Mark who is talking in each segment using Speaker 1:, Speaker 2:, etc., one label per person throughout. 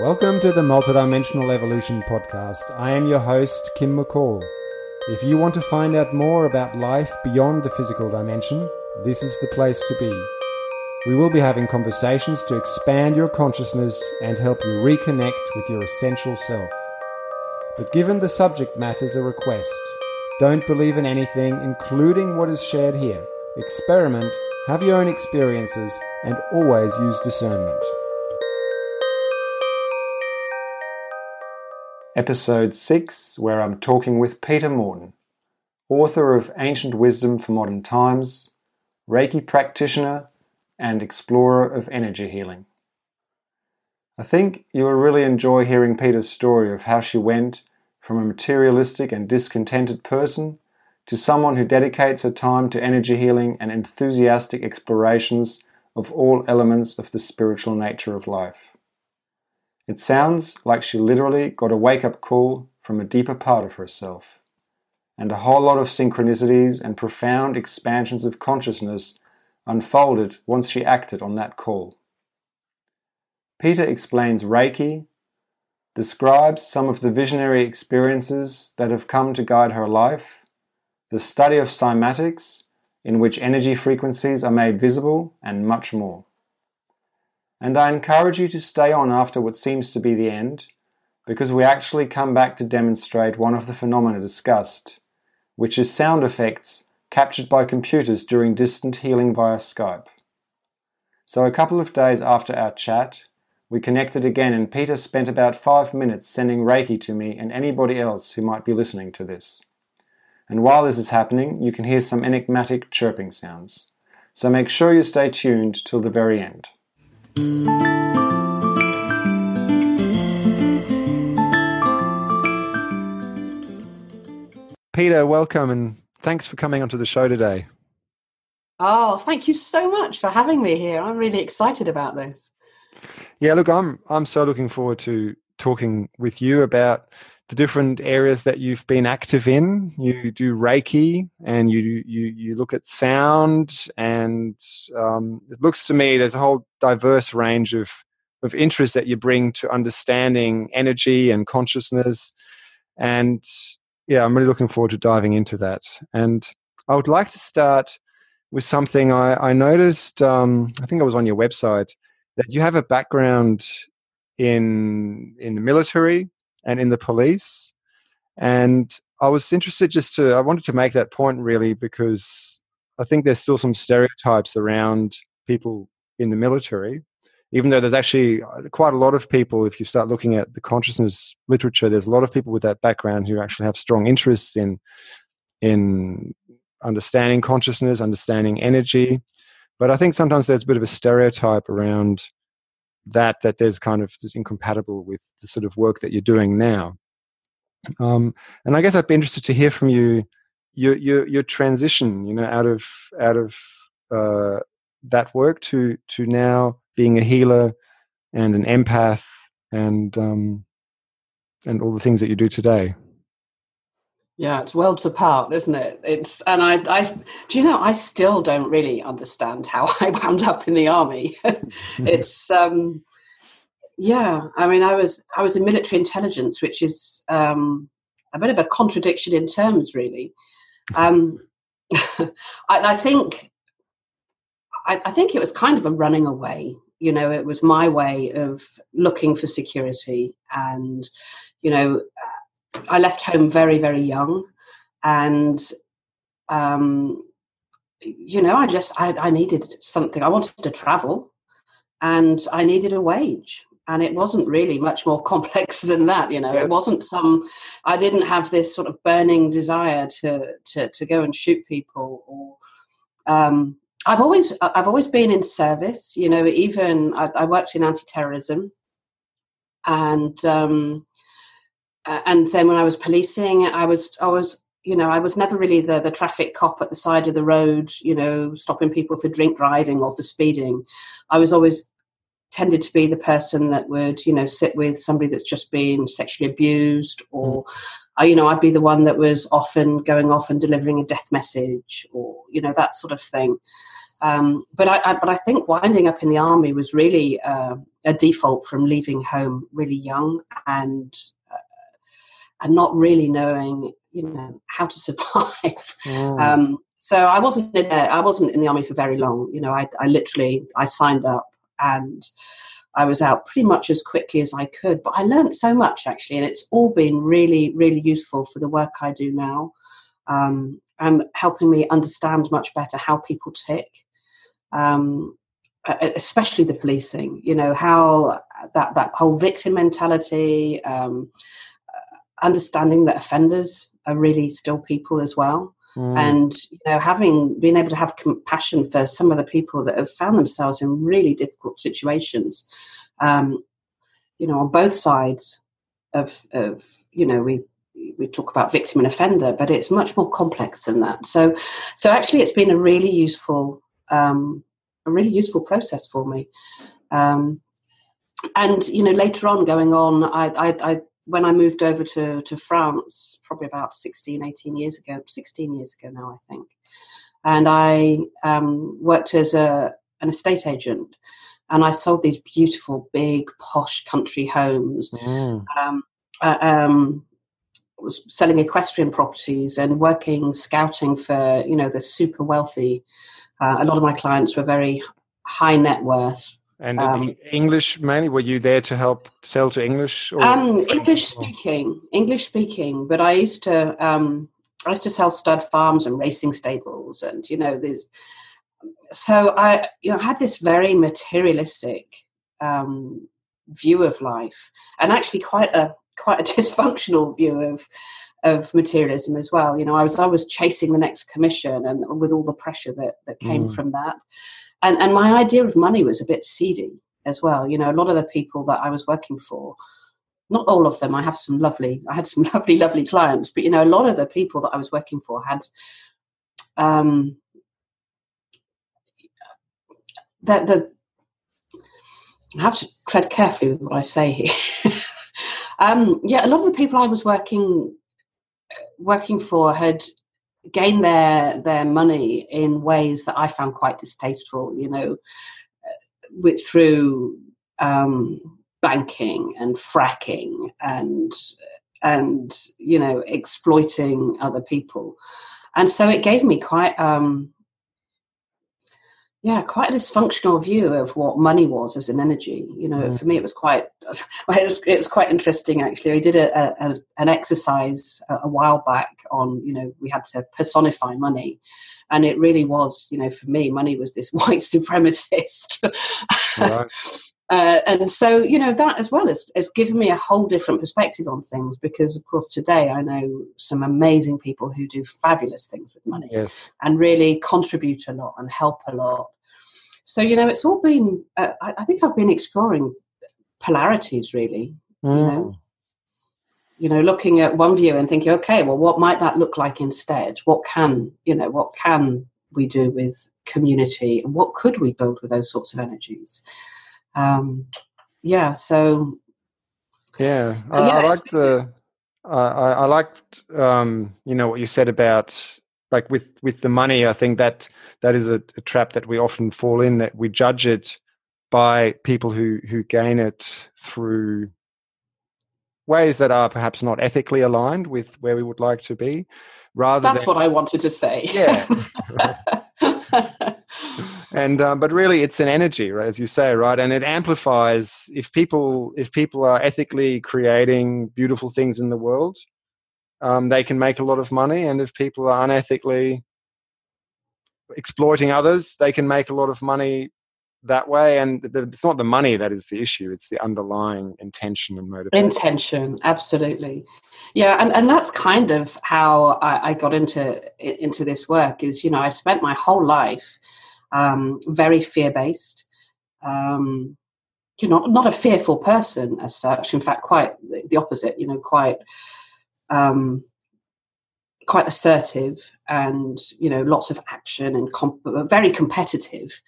Speaker 1: Welcome to the Multidimensional Evolution Podcast. I am your host, Kim McCall. If you want to find out more about life beyond the physical dimension, this is the place to be. We will be having conversations to expand your consciousness and help you reconnect with your essential self. But given the subject matter's a request, don't believe in anything, including what is shared here. Experiment, have your own experiences, and always use discernment. Episode 6, where I'm talking with Peter Morton, author of Ancient Wisdom for Modern Times, Reiki practitioner, and explorer of energy healing. I think you will really enjoy hearing Peter's story of how she went from a materialistic and discontented person to someone who dedicates her time to energy healing and enthusiastic explorations of all elements of the spiritual nature of life. It sounds like she literally got a wake up call from a deeper part of herself, and a whole lot of synchronicities and profound expansions of consciousness unfolded once she acted on that call. Peter explains Reiki, describes some of the visionary experiences that have come to guide her life, the study of cymatics, in which energy frequencies are made visible, and much more and I encourage you to stay on after what seems to be the end, because we actually come back to demonstrate one of the phenomena discussed, which is sound effects captured by computers during distant healing via Skype. So, a couple of days after our chat, we connected again, and Peter spent about five minutes sending Reiki to me and anybody else who might be listening to this. And while this is happening, you can hear some enigmatic chirping sounds. So make sure you stay tuned till the very end. Peter, welcome and thanks for coming onto the show today.
Speaker 2: Oh, thank you so much for having me here. I'm really excited about this.
Speaker 1: Yeah, look, I'm I'm so looking forward to talking with you about the different areas that you've been active in. You do Reiki, and you you you look at sound, and um, it looks to me there's a whole diverse range of of interest that you bring to understanding energy and consciousness. And yeah, I'm really looking forward to diving into that. And I would like to start with something I, I noticed. Um, I think I was on your website that you have a background in in the military and in the police. And I was interested just to, I wanted to make that point really because I think there's still some stereotypes around people in the military, even though there's actually uh, quite a lot of people, if you start looking at the consciousness literature, there's a lot of people with that background who actually have strong interests in, in understanding consciousness, understanding energy. But I think sometimes there's a bit of a stereotype around that that there's kind of is incompatible with the sort of work that you're doing now. Um, and I guess I'd be interested to hear from you your your, your transition, you know, out of out of uh, that work to to now being a healer and an empath and um, and all the things that you do today.
Speaker 2: Yeah, it's worlds apart, isn't it? It's and I, I, do you know, I still don't really understand how I wound up in the army. it's, um, yeah, I mean, I was I was in military intelligence, which is um, a bit of a contradiction in terms, really. Um, I, I, think, I, I think it was kind of a running away. You know, it was my way of looking for security and, you know I left home very, very young, and um, you know, I just I, I needed something. I wanted to travel, and I needed a wage and it wasn't really much more complex than that you know it wasn't some i didn't have this sort of burning desire to to, to go and shoot people or um, i've always i've always been in service you know even i, I worked in anti-terrorism and um, uh, and then when I was policing, I was I was you know I was never really the the traffic cop at the side of the road, you know, stopping people for drink driving or for speeding. I was always tended to be the person that would you know sit with somebody that's just been sexually abused or mm. you know i'd be the one that was often going off and delivering a death message or you know that sort of thing Um, but I, I, but I think winding up in the army was really uh, a default from leaving home really young and and not really knowing you know how to survive. Mm. Um, so I wasn't in there, I wasn't in the army for very long. You know, I, I literally I signed up and I was out pretty much as quickly as I could. But I learned so much actually, and it's all been really really useful for the work I do now. Um, and helping me understand much better how people tick um, especially the policing. You know how that that whole victim mentality, um, understanding that offenders are really still people as well. Mm. And you know, having been able to have compassion for some of the people that have found themselves in really difficult situations, um, you know, on both sides of, of you know, we we talk about victim and offender, but it's much more complex than that. So, so actually, it's been a really useful um, a really useful process for me. Um, and you know, later on, going on, I, I, I, when I moved over to to France, probably about 16, 18 years ago, 16 years ago now, I think, and I um, worked as a an estate agent, and I sold these beautiful, big, posh country homes. Mm. Um, uh, um, was selling equestrian properties and working scouting for you know the super wealthy uh, a lot of my clients were very high net worth.
Speaker 1: And um, English mainly? Were you there to help sell to English?
Speaker 2: um, English speaking, English speaking. But I used to, um, I used to sell stud farms and racing stables, and you know, there's. So I, you know, had this very materialistic um, view of life, and actually quite a quite a dysfunctional view of of materialism as well. You know, I was I was chasing the next commission and with all the pressure that that came mm. from that. And and my idea of money was a bit seedy as well. You know, a lot of the people that I was working for, not all of them, I have some lovely I had some lovely, lovely clients, but you know, a lot of the people that I was working for had um the the I have to tread carefully with what I say here. um, yeah, a lot of the people I was working working for had gained their their money in ways that I found quite distasteful. You know, with through um, banking and fracking and and you know exploiting other people, and so it gave me quite um, yeah, quite a dysfunctional view of what money was as an energy. You know, mm. for me, it was quite it was, it was quite interesting actually. I did a, a an exercise a, a, while back on you know we had to personify money, and it really was you know for me money was this white supremacist. Right. Uh, and so, you know, that as well has, has given me a whole different perspective on things because, of course, today I know some amazing people who do fabulous things with money
Speaker 1: yes.
Speaker 2: and really contribute a lot and help a lot. So, you know, it's all been, uh, I, I, think I've been exploring polarities really, mm. you know. You know, looking at one view and thinking, okay, well, what might that look like instead? What can, you know, what can we do with community and what could we build with those sorts of energies? um, yeah, so
Speaker 1: yeah, I, yeah, I like the I, I liked um, you know what you said about like with with the money. I think that that is a, a trap that we often fall in that we judge it by people who who gain it through ways that are perhaps not ethically aligned with where we would like to be rather
Speaker 2: that's than, what i wanted to say.
Speaker 1: Yeah. And um, but really it's an energy right, as you say right and it amplifies if people if people are ethically creating beautiful things in the world um, they can make a lot of money and if people are unethically exploiting others they can make a lot of money that way and it's not the money that is the issue it's the underlying intention and motivation
Speaker 2: intention absolutely yeah and, and that's kind of how I, I got into into this work is you know i spent my whole life um, very fear based. Um, you know, not a fearful person as such. In fact, quite the opposite. You know, quite um, quite assertive, and you know, lots of action and comp- very competitive,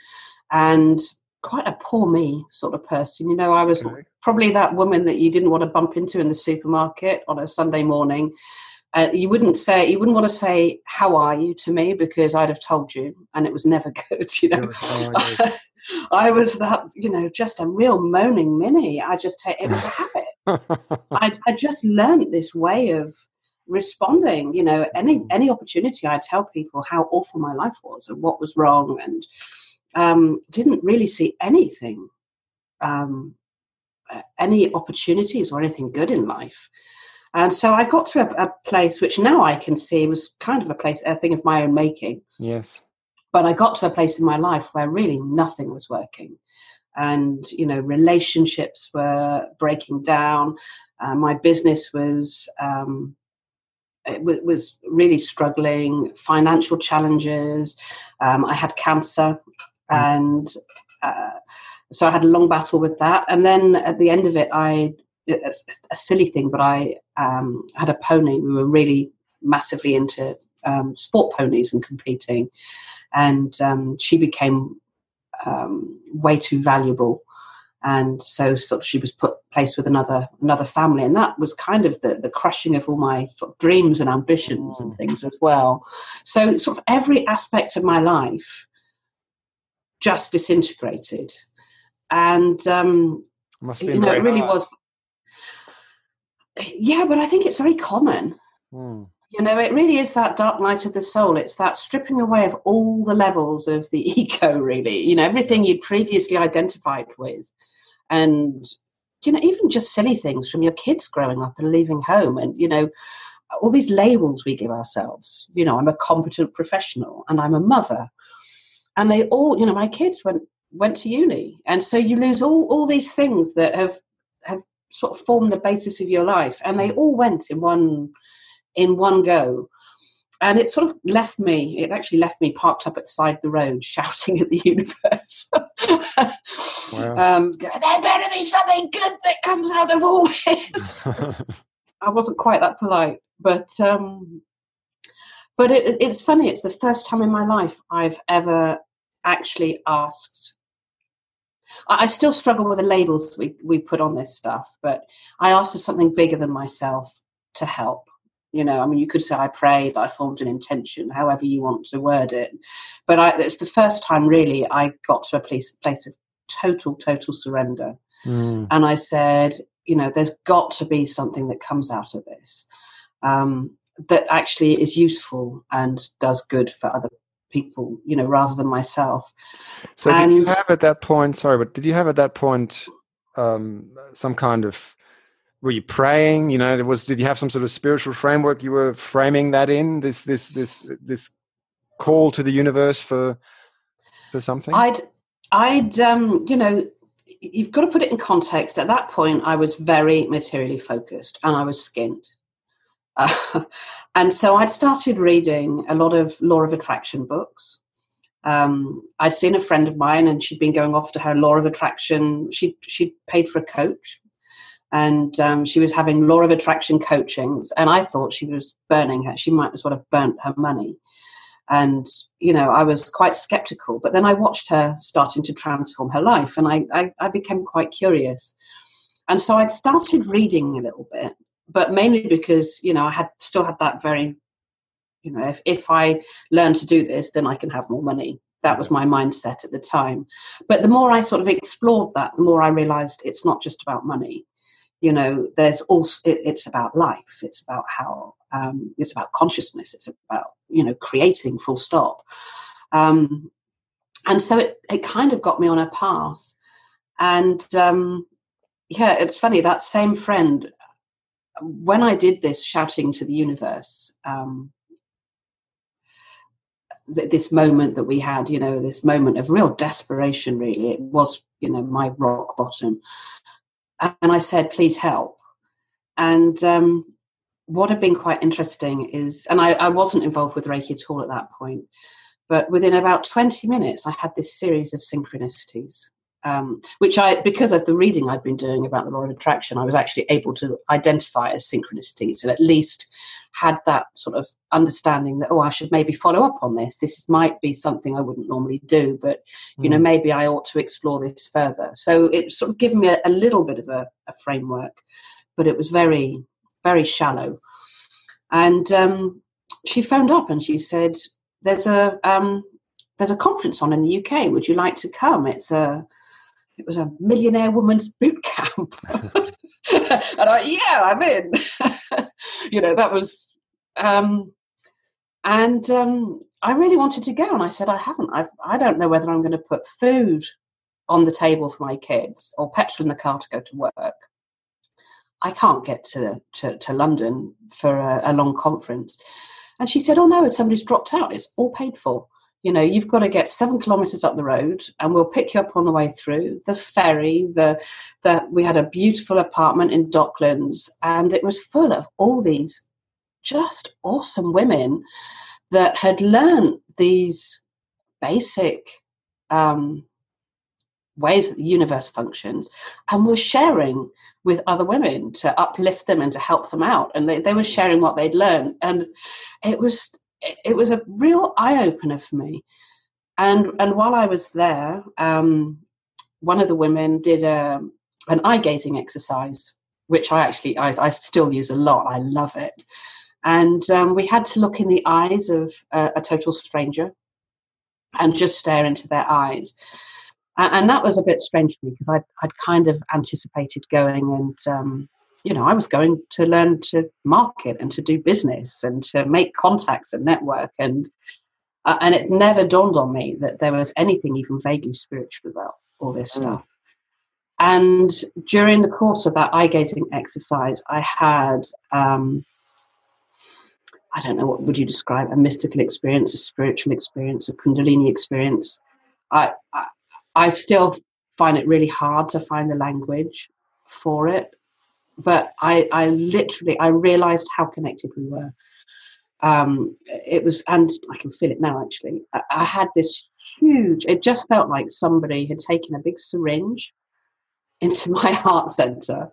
Speaker 2: and quite a poor me sort of person. You know, I was okay. probably that woman that you didn't want to bump into in the supermarket on a Sunday morning uh, you wouldn't say you wouldn't want to say how are you to me because I'd have told you, and it was never good. You know, I was that you know just a real moaning mini. I just it was a habit. I, I just learned this way of responding. You know, any mm. any opportunity I tell people how awful my life was and what was wrong, and um, didn't really see anything, um, any opportunities or anything good in life. And so I got to a, a, place which now I can see was kind of a place, a thing of my own making.
Speaker 1: Yes.
Speaker 2: But I got to a place in my life where really nothing was working. And, you know, relationships were breaking down. Uh, my business was, um, it w- was really struggling, financial challenges. Um, I had cancer. Mm. And uh, so I had a long battle with that. And then at the end of it, I a, a silly thing, but I um, had a pony. We were really massively into um, sport ponies and competing, and um, she became um, way too valuable, and so sort of she was put placed with another another family, and that was kind of the the crushing of all my sort of dreams and ambitions and mm. things as well. So sort of every aspect of my life just disintegrated, and um, you know, it really hard. was yeah, but I think it's very common. Mm. You know, it really is that dark night of the soul. It's that stripping away of all the levels of the ego, really. You know, everything you'd previously identified with. And, you know, even just silly things from your kids growing up and leaving home. And, you know, all these labels we give ourselves. You know, I'm a competent professional and I'm a mother. And they all, you know, my kids went went to uni. And so you lose all, all these things that have have sort of formed the basis of your life and they mm. all went in one in one go and it sort of left me it actually left me parked up at the side of the road shouting at the universe wow. um, there better be something good that comes out of all this i wasn't quite that polite but um, but it, it's funny it's the first time in my life i've ever actually asked I still struggle with the labels we, we put on this stuff, but I asked for something bigger than myself to help. You know, I mean, you could say I prayed, I formed an intention, however you want to word it. But I, it's the first time really I got to a place, place of total, total surrender. Mm. And I said, you know, there's got to be something that comes out of this um, that actually is useful and does good for other people, you know, rather than myself.
Speaker 1: So and, did you have at that point? Sorry, but did you have at that point um, some kind of were you praying? You know, was did you have some sort of spiritual framework you were framing that in this this this this call to the universe for for something?
Speaker 2: I'd I'd um, you know you've got to put it in context. At that point, I was very materially focused and I was skint. Uh, and so I'd started reading a lot of law of attraction books. Um, I'd seen a friend of mine, and she'd been going off to her law of attraction. She she paid for a coach, and um, she was having law of attraction coachings. And I thought she was burning her. She might as well have burnt her money. And you know, I was quite skeptical. But then I watched her starting to transform her life, and I, I, I became quite curious. And so I'd started reading a little bit, but mainly because you know I had still had that very, you know, if if I learn to do this, then I can have more money. That was my mindset at the time. But the more I sort of explored that, the more I realized it's not just about money. You know, there's also it, it's about life. It's about how um, it's about consciousness. It's about you know creating. Full stop. Um, and so it it kind of got me on a path. And um, yeah, it's funny that same friend when I did this shouting to the universe, um, th- this moment that we had, you know, this moment of real desperation, really, it was, you know, my rock bottom. And I said, please help. And um, what had been quite interesting is, and I, I wasn't involved with Reiki at all at that point, but within about 20 minutes, I had this series of synchronicities um, which I, because of the reading I'd been doing about the law of attraction, I was actually able to identify as synchronicities and at least had that sort of understanding that, oh, I should maybe follow up on this. This might be something I wouldn't normally do, but, you mm. know, maybe I ought to explore this further. So it sort of given me a, a little bit of a, a framework, but it was very, very shallow. And um, she phoned up and she said, "There's a um, there's a conference on in the UK. Would you like to come? It's a it was a millionaire woman's boot camp." and I, yeah, I'm in. you know, that was, um, and um, I really wanted to go, and I said I haven't. I I don't know whether I'm going to put food on the table for my kids or petrol in the car to go to work. I can't get to to, to London for a, a long conference. And she said, "Oh no, somebody's dropped out. It's all paid for." You know you've got to get seven kilometers up the road and we'll pick you up on the way through the ferry the the we had a beautiful apartment in docklands and it was full of all these just awesome women that had learned these basic um, ways that the universe functions and were sharing with other women to uplift them and to help them out and they, they were sharing what they'd learned and it was it was a real eye opener for me. And and while I was there, um, one of the women did a, an eye gazing exercise, which I actually I, I, still use a lot. I love it. And um, we had to look in the eyes of a, a total stranger and just stare into their eyes. And, that was a bit strange for me because I'd, I'd kind of anticipated going and um, you know, I was going to learn to market and to do business and to make contacts and network. And uh, and it never dawned on me that there was anything even vaguely spiritual about all this mm. stuff. And during the course of that eye gazing exercise, I had, um, I don't know, what would you describe? A mystical experience, a spiritual experience, a Kundalini experience. I, I, I still find it really hard to find the language for it but I, I literally I realized how connected we were. Um, it was, and I can feel it now. Actually, I, I had this huge. It just felt like somebody had taken a big syringe into my heart center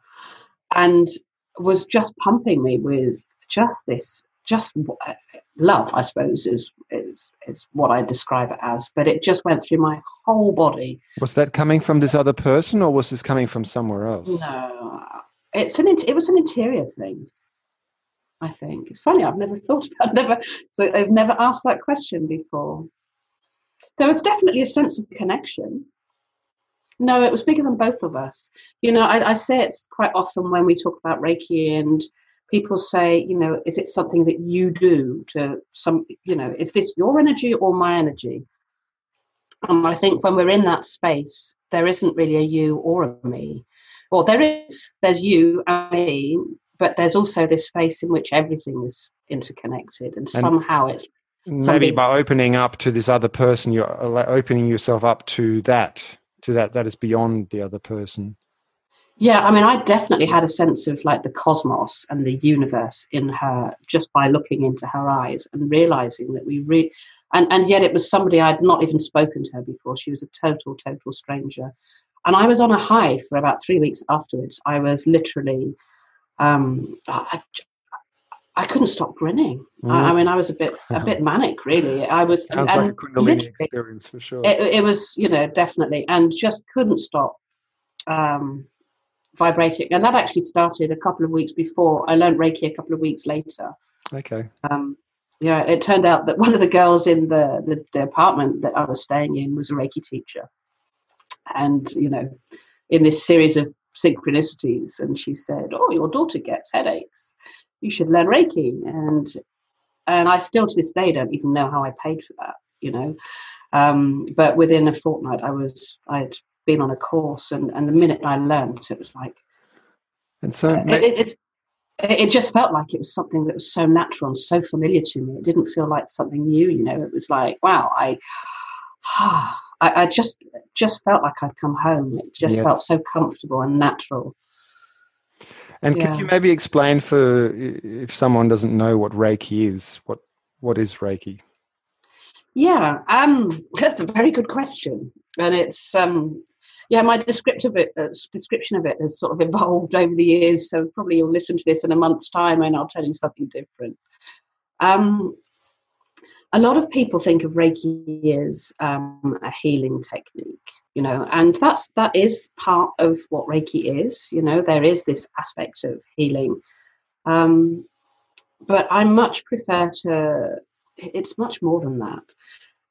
Speaker 2: and was just pumping me with just this just love i suppose is, is is what i describe it as but it just went through my whole body
Speaker 1: was that coming from this other person or was this coming from somewhere else
Speaker 2: no it's an it was an interior thing. I think it's funny. I've never thought about never so I've never asked that question before. There was definitely a sense of connection. No, it was bigger than both of us. You know, I, I say it quite often when we talk about Reiki and people say, you know, is it something that you do to some, you know, is this your energy or my energy? And I think when we're in that space, there isn't really a you or a me well, there is, there's you and me, but there's also this space in which everything is interconnected, and, and somehow it's
Speaker 1: maybe by opening up to this other person, you're uh, opening yourself up to that, to that that is beyond the other person.
Speaker 2: Yeah, I mean, I definitely had a sense of like the cosmos and the universe in her just by looking into her eyes and realizing that we re and and yet it was somebody I'd not even spoken to her before. She was a total, total stranger, and I was on a high for about three weeks afterwards. I was literally, um, I, I couldn't stop grinning. Mm. I, I, mean, I was a bit a bit manic, really. I was
Speaker 1: sounds and, like a Kundalini experience for sure.
Speaker 2: It, it, was, you know, definitely, and just couldn't stop um, vibrating. And that actually started a couple of weeks before. I learned Reiki a couple of weeks later.
Speaker 1: Okay.
Speaker 2: Um, yeah, it turned out that one of the girls in the, the, the apartment that I was staying in was a Reiki teacher and you know in this series of synchronicities and she said oh your daughter gets headaches. You should learn reiki and and i still to this day don't even know how i paid for that you know. Um, but within a fortnight i was i'd been on a course and and the minute i learned it was like
Speaker 1: and so
Speaker 2: it, it, it, it just felt like it was something that was so natural and so familiar to me. It didn't feel like something new you know. It was like wow i I, I, just just felt like I'd come home. It just yes. felt so comfortable and natural.
Speaker 1: And yeah. could you maybe explain for if someone doesn't know what Reiki is, what what is Reiki?
Speaker 2: Yeah, um, that's a very good question, and it's um, yeah, my descriptive it, uh, description of it has sort of evolved over the years. So probably you'll listen to this in a month's time, and I'll tell you something different. Um, a lot of people think of Reiki as um, a healing technique, you know, and that's that is part of what Reiki is. You know, there is this aspect of healing, um, but I much prefer to. It's much more than that.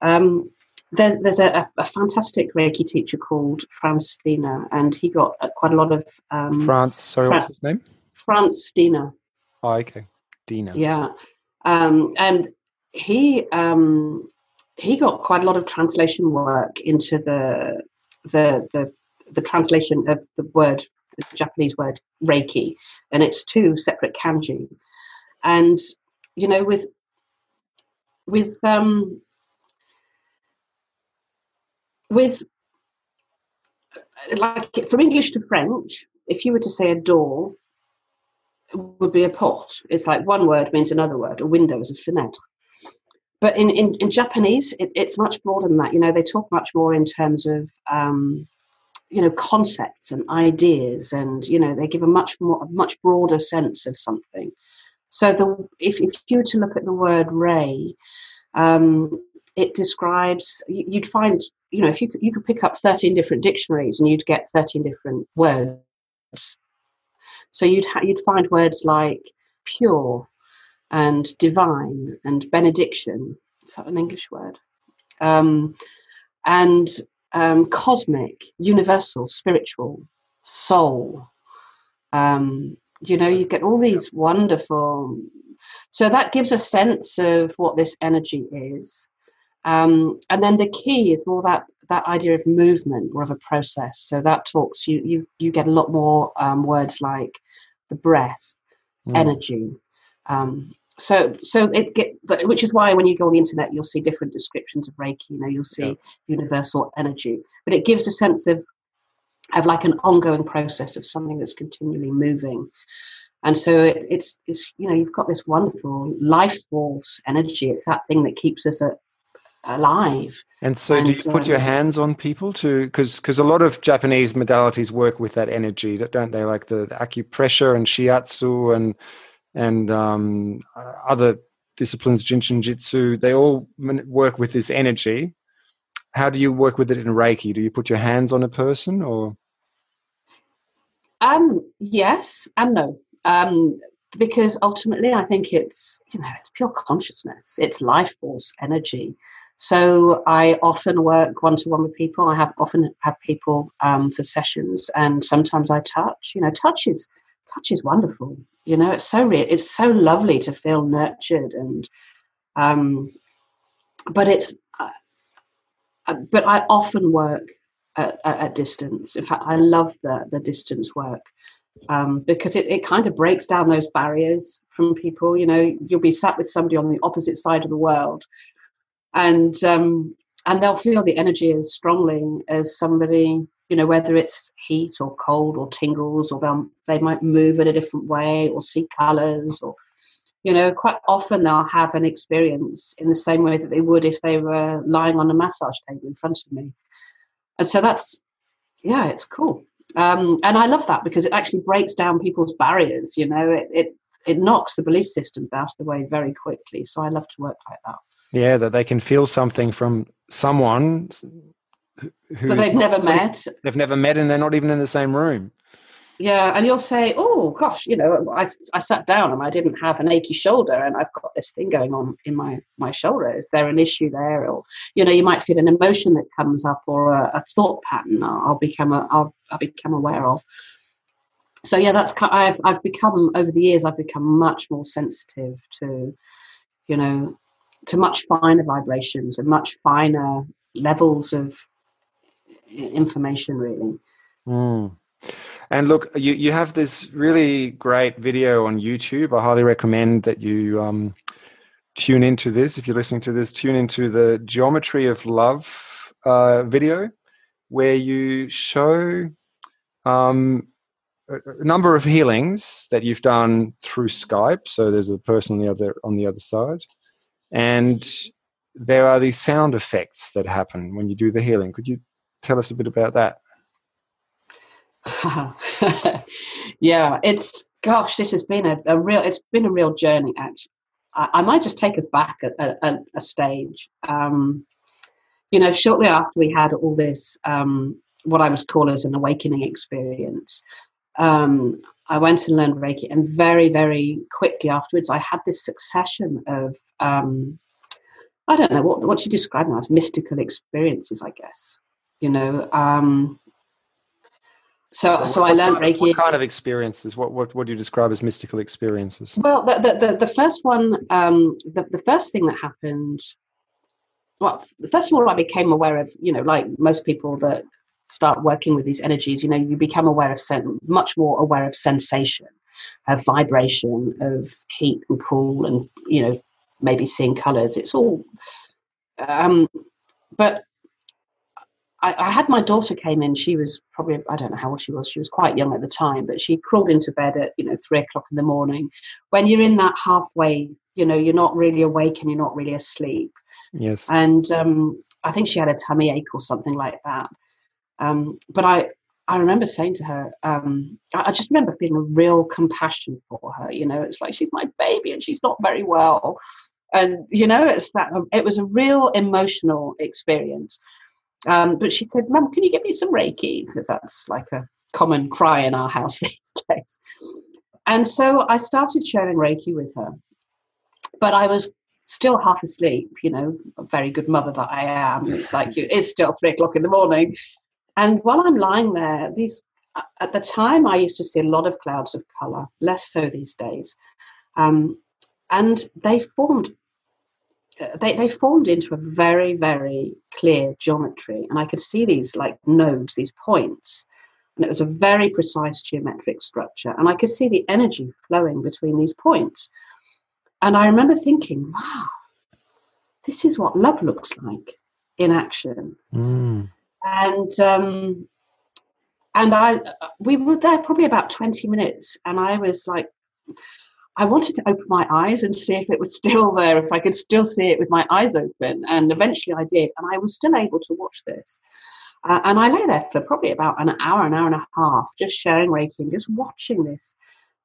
Speaker 2: Um, there's there's a, a, fantastic Reiki teacher called Frans Stiene, and he got quite a lot of
Speaker 1: um, France. Sorry, Fra- what's his name?
Speaker 2: Frans Stiene.
Speaker 1: Oh, okay, Dina.
Speaker 2: Yeah, um, and he um, he got quite a lot of translation work into the the the, the translation of the word the Japanese word Reiki, and it's two separate kanji, and you know with with um with like from English to French, if you were to say a door, it would be a pot. It's like one word means another word. A window is a fenêtre. But in, in, in Japanese, it, it's much broader than that. You know, they talk much more in terms of, um, you know, concepts and ideas, and you know, they give a much more, a much broader sense of something. So the if if you were to look at the word ray, um, it describes. You'd find, you know, if you could, you could pick up thirteen different dictionaries and you'd get thirteen different words so you'd ha- you'd find words like pure and divine and benediction. Is that an English word? Um, and um, cosmic, universal, spiritual, soul. Um, you know, you get all these wonderful. So that gives a sense of what this energy is. Um, and then the key is more that that idea of movement or of a process. So that talks you you you get a lot more um, words like the breath, mm. energy. Um, so so it get which is why when you go on the internet you'll see different descriptions of Reiki. You know you'll see yeah. universal energy, but it gives a sense of of like an ongoing process of something that's continually moving. And so it, it's, it's, you know, you've got this wonderful life force energy. It's that thing that keeps us at, alive.
Speaker 1: And so, and, do you put your hands on people to because because a lot of Japanese modalities work with that energy, don't they? Like the, the acupressure and shiatsu and and um, other disciplines, Jin Shin Jyutsu, they all work with this energy. How do you work with it in Reiki? Do you put your hands on a person or?
Speaker 2: Um, yes and no. Um, because ultimately I think it's you know it's pure consciousness, it's life force energy. So I often work one to one with people. I have often have people um, for sessions, and sometimes I touch. You know, touch is touch is wonderful. You know, it's so real. It's so lovely to feel nurtured, and um, but it's uh, uh but I often work at, at, distance. In fact, I love the the distance work. Um, because it, it kind of breaks down those barriers from people. You know, you'll be sat with somebody on the opposite side of the world, and um, and they'll feel the energy as strongly as somebody you know whether it's heat or cold or tingles or they they might move in a different way or see colors or you know quite often they'll have an experience in the same way that they would if they were lying on a massage table in front of me. And so that's yeah it's cool. Um, and i love that because it actually breaks down people's barriers you know it, it it knocks the belief systems out of the way very quickly. So i love to work like that.
Speaker 1: Yeah, that they can feel something from someone
Speaker 2: who they've never met.
Speaker 1: They've never met, and they're not even in the same room.
Speaker 2: Yeah, and you'll say, "Oh gosh, you know, I, I sat down and I didn't have an achy shoulder, and I've got this thing going on in my my shoulder. Is there an issue there?" Or you know, you might feel an emotion that comes up or a, a thought pattern. I'll, I'll become a, I'll, I'll become aware of. So yeah, that's I've I've become over the years. I've become much more sensitive to, you know, to much finer vibrations and much finer levels of information really
Speaker 1: mm. and look you, you have this really great video on youtube i highly recommend that you um, tune into this if you're listening to this tune into the geometry of love uh, video where you show um, a number of healings that you've done through Skype. So there's a person on the other on the other side, and there are these sound effects that happen when you do the healing. Could you tell us a bit about that?
Speaker 2: yeah, it's gosh, this has been a, a, real it's been a real journey. Actually, I, I might just take us back a, a, a stage. Um, you know, shortly after we had all this, um, what I was call as an awakening experience, um, I went and learned Reiki, and very, very quickly afterwards, I had this succession of um, I don't know what what you describe now as mystical experiences, I guess. You know, um, so, so, I learned Reiki.
Speaker 1: What kind of experiences? What, what, what do you describe as mystical experiences?
Speaker 2: Well, the, the, the, the first one, um, the, the first thing that happened, well, first of all, I became aware of, you know, like most people that start working with these energies, you know, you become aware of, sen- much more aware of sensation, of vibration, of heat and cool, and, you know, maybe seeing colors. It's all, um, but I, I, had my daughter came in. She was probably I don't know how old she was. She was quite young at the time, but she crawled into bed at you know three o'clock in the morning. When you're in that halfway, you know, you're not really awake and you're not really asleep.
Speaker 1: Yes.
Speaker 2: And um, I think she had a tummy ache or something like that. Um, but I I remember saying to her, um, I, just remember feeling a real compassion for her. You know, it's like she's my baby and she's not very well, and you know, it's that it was a real emotional experience um, but she said, Mum, can you give me some Reiki? Because that's like a common cry in our house these days. And so I started sharing Reiki with her. But I was still half asleep, you know, a very good mother that I am. It's like it's still three o'clock in the morning. And while I'm lying there, these at the time I used to see a lot of clouds of colour, less so these days. Um, and they formed they, they formed into a very, very clear geometry. And I could see these like nodes, these points. And it was a very precise geometric structure. And I could see the energy flowing between these points. And I remember thinking, wow, this is what love looks like in action.
Speaker 1: Mm.
Speaker 2: And um, and I we were there probably about 20 minutes and I was like I wanted to open my eyes and see if it was still there, if I could still see it with my eyes open. And eventually I did. And I was still able to watch this. Uh, and I lay there for probably about an hour, an hour and a half, just sharing Reiki and just watching this,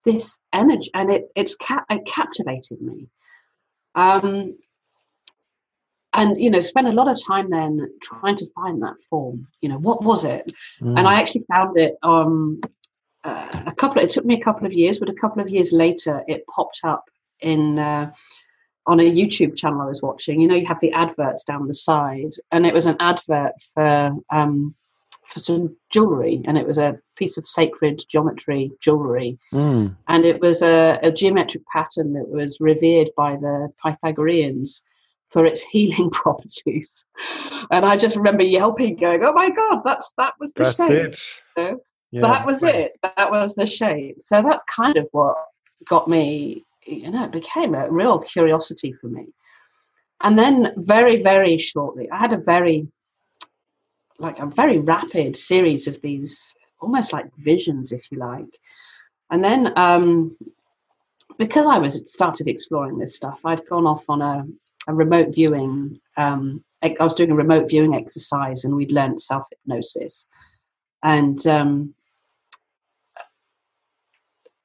Speaker 2: this energy. And it, it's ca- it captivated me. Um, and you know spent a lot of time then trying to find that form you know what was it mm. and i actually found it um uh, a couple. Of, it took me a couple of years, but a couple of years later, it popped up in uh, on a YouTube channel I was watching. You know, you have the adverts down the side, and it was an advert for um, for some jewelry, and it was a piece of sacred geometry jewelry,
Speaker 1: mm.
Speaker 2: and it was a, a geometric pattern that was revered by the Pythagoreans for its healing properties. And I just remember yelping, going, "Oh my god, that's that was the
Speaker 1: that's
Speaker 2: shape."
Speaker 1: it."
Speaker 2: You know? yeah, that was it. That was the shape. So that's kind of what got me, you know, it became a real curiosity for me. And then very, very shortly, I had a very, like a very rapid series of these almost like visions, if you like. And then um, because I was started exploring this stuff, I'd gone off on a, a remote viewing. Um, I was doing a remote viewing exercise, and we'd learned self hypnosis. And um,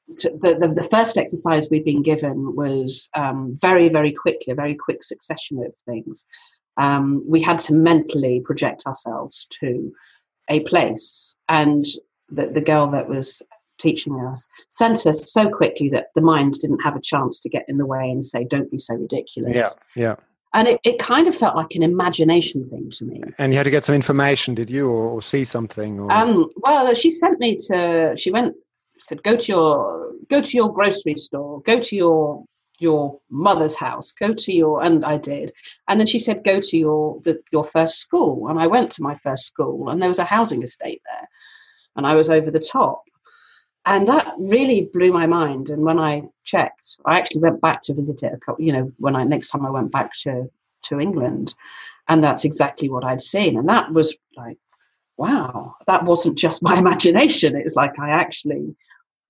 Speaker 2: the, the, the, first exercise we'd been given was um, very, very quickly, a very quick succession of things. Um, we had to mentally project ourselves to a place, and the, the girl that was teaching us sent us so quickly that the mind didn't have a chance to get in the way and say, "Don't be so ridiculous."
Speaker 1: Yeah, yeah.
Speaker 2: And it, it kind of felt like an imagination thing to me.
Speaker 1: And you had to get some information, did you, or, or see something? Or...
Speaker 2: Um, well, she sent me to. She went said go to your go to your grocery store go to your your mother's house go to your and i did and then she said go to your the, your first school and i went to my first school and there was a housing estate there and i was over the top and that really blew my mind. And when i checked i actually went back to visit it a couple you know when i next time i went back to to england. And that's exactly what i'd seen. And that was like wow that wasn't just my imagination. It's like i actually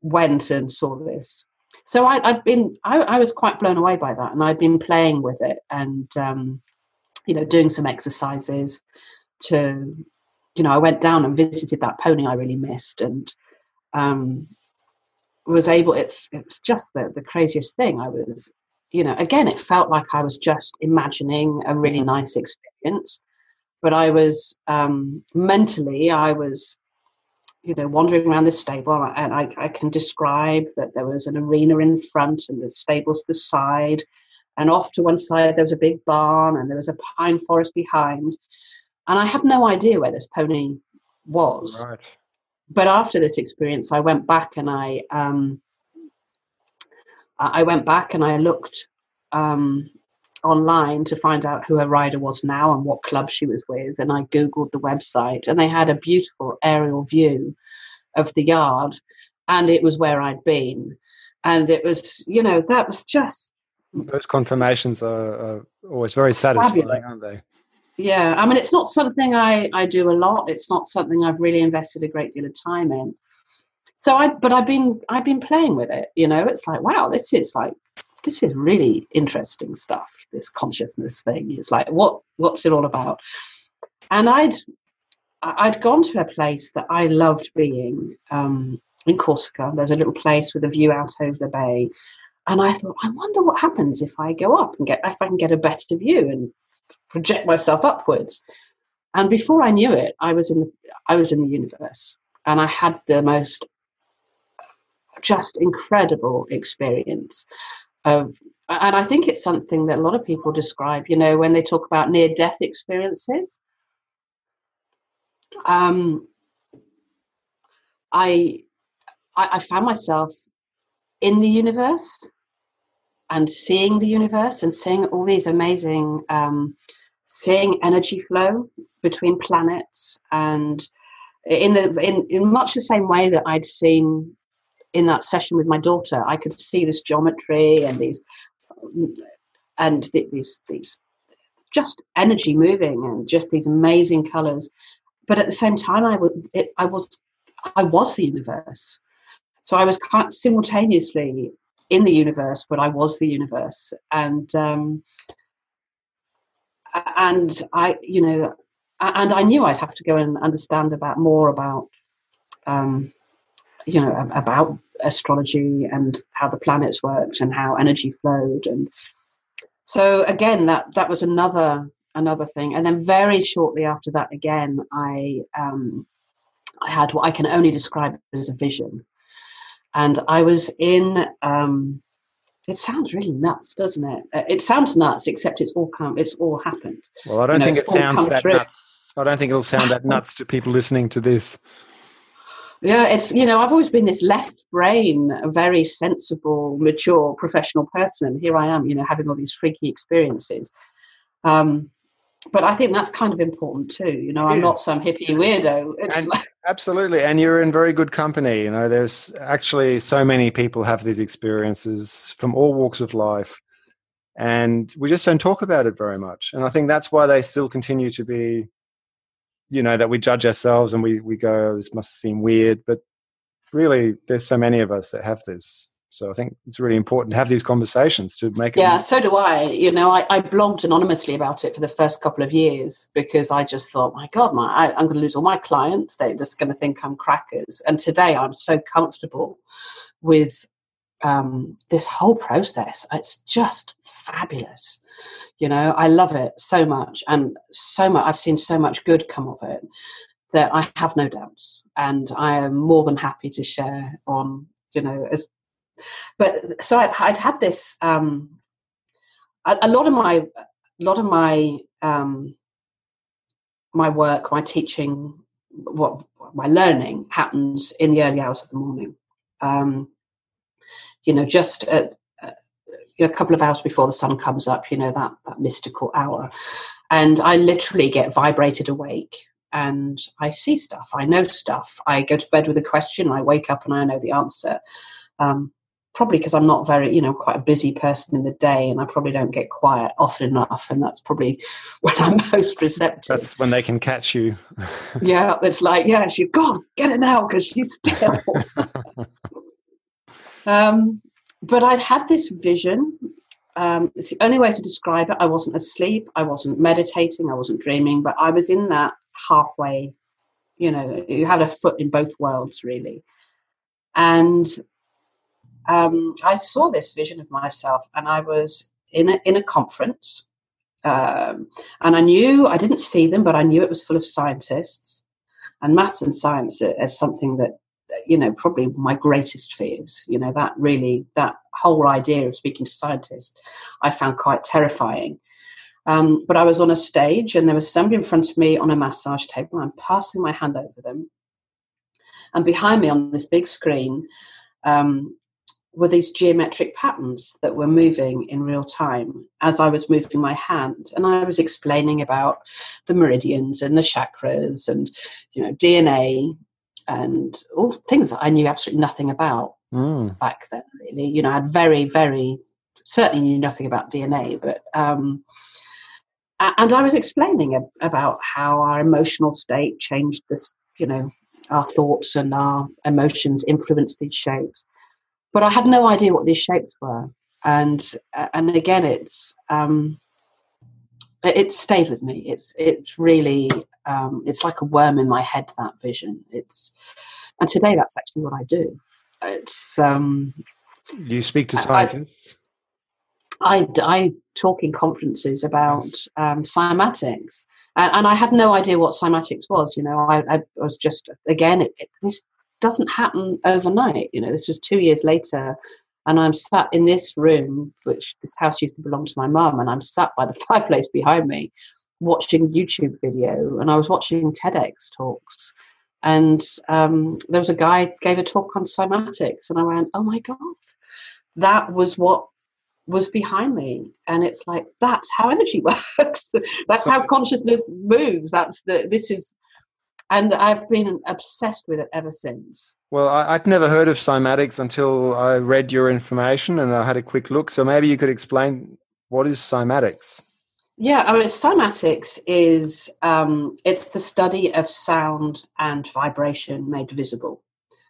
Speaker 2: went and saw this. So I, had been, I, I, was quite blown away by that, and I'd been playing with it and, um, you know, doing some exercises to, you know, I went down and visited that pony I really missed, and um, was able. It's it's just the the craziest thing. I was, you know, again, it felt like I was just imagining a really nice experience, but I was um, mentally, I was you know, wandering around the stable, and I, I can describe that there was an arena in front and the stables to the side, and off to one side there was a big barn and there was a pine forest behind. And I had no idea where this pony was. Right. But after this experience, I went back and I um, I went back and I looked um, online to find out who her rider was now and what club she was with. And I Googled the website, and they had a beautiful aerial view of the yard, and it was where I'd been. And it was, you know, that was just.
Speaker 1: Those confirmations are, are always very satisfying, fabulous. aren't they?
Speaker 2: Yeah, I mean, it's not something I, I do a lot. It's not something I've really invested a great deal of time in. So I, but I've been I've been playing with it. You know, it's like wow, this is like this is really interesting stuff this consciousness thing. It's like what what's it all about? And I'd I'd gone to a place that I loved being um, in Corsica. There's a little place with a view out over the bay, and I thought, I wonder what happens if I go up and get if I can get a better view and project myself upwards. And before I knew it, I was in the, I was in the universe, and I had the most just incredible experience of and I think it's something that a lot of people describe, you know, when they talk about near death experiences. Um, I, I, I found myself in the universe and seeing the universe and seeing all these amazing, um, seeing energy flow between planets and in the in, in much the same way that I'd seen in that session with my daughter, I could see this geometry and these and these these just energy moving and just these amazing colors. But at the same time, I would it, I was I was the universe, so I was simultaneously in the universe, but I was the universe, and um, and I you know and I knew I'd have to go and understand about more about um, you know about astrology and how the planets worked and how energy flowed. And so again that that was another another thing. And then very shortly after that again i um i had what i can only describe as a vision and i was in um it sounds really nuts doesn't it uh, it sounds nuts except it's all come it's all happened
Speaker 1: well i don't you know, think it sounds that nuts i don't think it'll sound that nuts to people listening to this
Speaker 2: yeah, it's you know I've always been this left brain, very sensible, mature, professional person, and here I am, you know, having all these freaky experiences. Um, but I think that's kind of important too. You know, I'm not some hippie weirdo.
Speaker 1: And, absolutely, and you're in very good company. You know, there's actually so many people have these experiences from all walks of life, and we just don't talk about it very much. And I think that's why they still continue to be you know that we judge ourselves and we we go oh, this must seem weird but really there's so many of us that have this so i think it's really important to have these conversations to make
Speaker 2: it yeah so do i you know I, I blogged anonymously about it for the first couple of years because i just thought my god my I, i'm going to lose all my clients they're just going to think i'm crackers and today i'm so comfortable with um, this whole process. It's just fabulous. You know, I love it so much, and so much. I've seen so much good come of it that I have no doubts, and I am more than happy to share on. You know, as but so I, would had this. Um, a, a, lot of my, a lot of my, um, my work, my teaching, what my learning happens in the early hours of the morning. Um, you know, just at, uh, a couple of hours before the sun comes up, you know, that, that mystical hour. And I literally get vibrated awake and I see stuff, I know stuff. I go to bed with a question, I wake up and I know the answer. Um, probably because I'm not very, you know, quite a busy person in the day and I probably don't get quiet often enough. And that's probably when I'm most receptive.
Speaker 1: That's when they can catch you.
Speaker 2: yeah, it's like, yeah, she, God, get it now because she's still. Um, but I'd had this vision. Um, it's the only way to describe it. I wasn't asleep. I wasn't meditating. I wasn't dreaming. But I was in that halfway. You know, you had a foot in both worlds, really. And um, I saw this vision of myself, and I was in a in a conference, um, and I knew I didn't see them, but I knew it was full of scientists, and maths and science as something that you know probably my greatest fears you know that really that whole idea of speaking to scientists i found quite terrifying. Um, but i was on a stage and there was somebody in front of me on a massage table i'm passing my hand over them. And behind me on this big screen um, were these geometric patterns that were moving in real time as I was moving my hand. And I was explaining about the meridians and the chakras and, you know, DNA and all things that I knew absolutely nothing about mm. back then, really. You know, I had very, very, certainly knew nothing about DNA, but, um, and I was explaining about how our emotional state changed this, you know, our thoughts and our emotions influence these shapes but I had no idea what these shapes were. And and again, it's um, it stayed with me. It's it's really um, it's like a worm in my head that vision. It's and today that's actually what I do. It's um,
Speaker 1: you speak to scientists.
Speaker 2: I, I, I talk in conferences about um, cymatics, and, and, I had no idea what cymatics was. You know, I, I was just again it, it, this doesn't happen overnight. You know, this was two years later, and I'm sat in this room, which this house used to belong to my mum, and I'm sat by the fireplace behind me watching YouTube video, and I was watching TEDx talks. And um, there was a guy gave a talk on cymatics, and I went, "Oh my god, that was what was behind me and it's like that's how energy works that's so, how consciousness moves that's the this is and I've been obsessed with it ever since.
Speaker 1: Well, I, would never heard of cymatics until I read your information and I had a quick look. So maybe you could explain what is cymatics.
Speaker 2: Yeah, I mean, cymatics is um, it's the study of sound and vibration made visible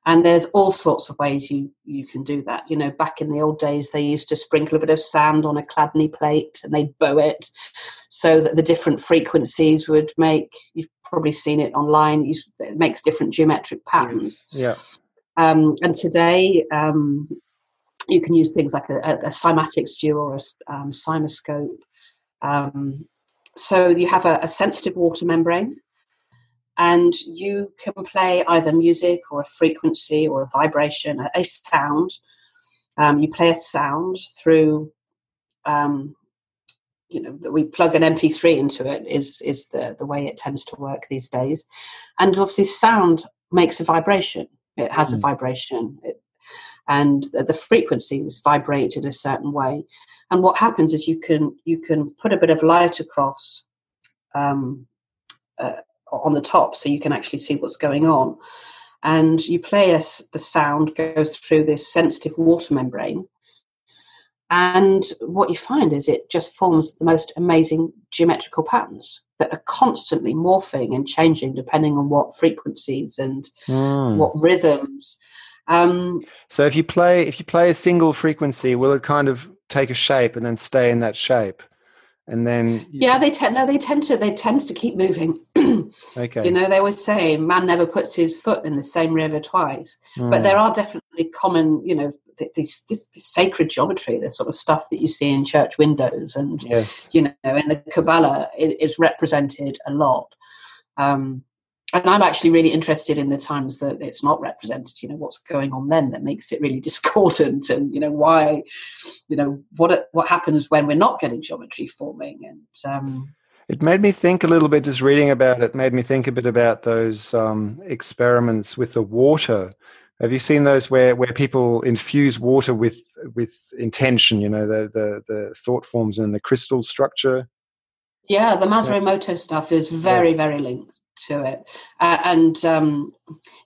Speaker 2: and there's all sorts of ways you you can do that you know back in the old days they used to sprinkle a bit of sand on a chladni plate and they'd bow it so that the different frequencies would make you've probably seen it online. It makes different geometric patterns.
Speaker 1: Yeah.
Speaker 2: Um, and today um, you can use things like a, a, a cymatics view or a um, CymaScope. Um, so you have a, a sensitive water membrane and you can play either music or a frequency or a vibration, a, a sound. Um, you play a sound through, um, you know, that we plug an MP3 into it is is the the way it tends to work these days, and obviously sound makes a vibration. It has mm. a vibration, it, and the, the frequencies vibrate in a certain way. And what happens is you can you can put a bit of light across um, uh, on the top so you can actually see what's going on. And you play as the sound goes through this sensitive water membrane. And what you find is it just forms the most amazing geometrical patterns that are constantly morphing and changing depending on what frequencies and mm. what rhythms. Um,
Speaker 1: so if you play if you play a single frequency, will it kind of take a shape and then stay in that shape? And then
Speaker 2: yeah they tend no they tend to they tend to keep moving
Speaker 1: okay
Speaker 2: you know they always say man never puts his foot in the same river twice mm. but there are definitely common you know this, this, this, sacred geometry the sort of stuff that you see in church windows and
Speaker 1: yes.
Speaker 2: you know in the kabbalah it is represented a lot um, and I'm actually really interested in the times that it's not represented. You know, what's going on then that makes it really discordant, and you know why, you know what what happens when we're not getting geometry forming, and um,
Speaker 1: it made me think a little bit. Just reading about it made me think a bit about those um, experiments with the water. Have you seen those where, where people infuse water with with intention? You know, the the, the thought forms and the crystal structure.
Speaker 2: Yeah, the Masaru Emoto stuff is very yes. very linked to it. Uh, and um,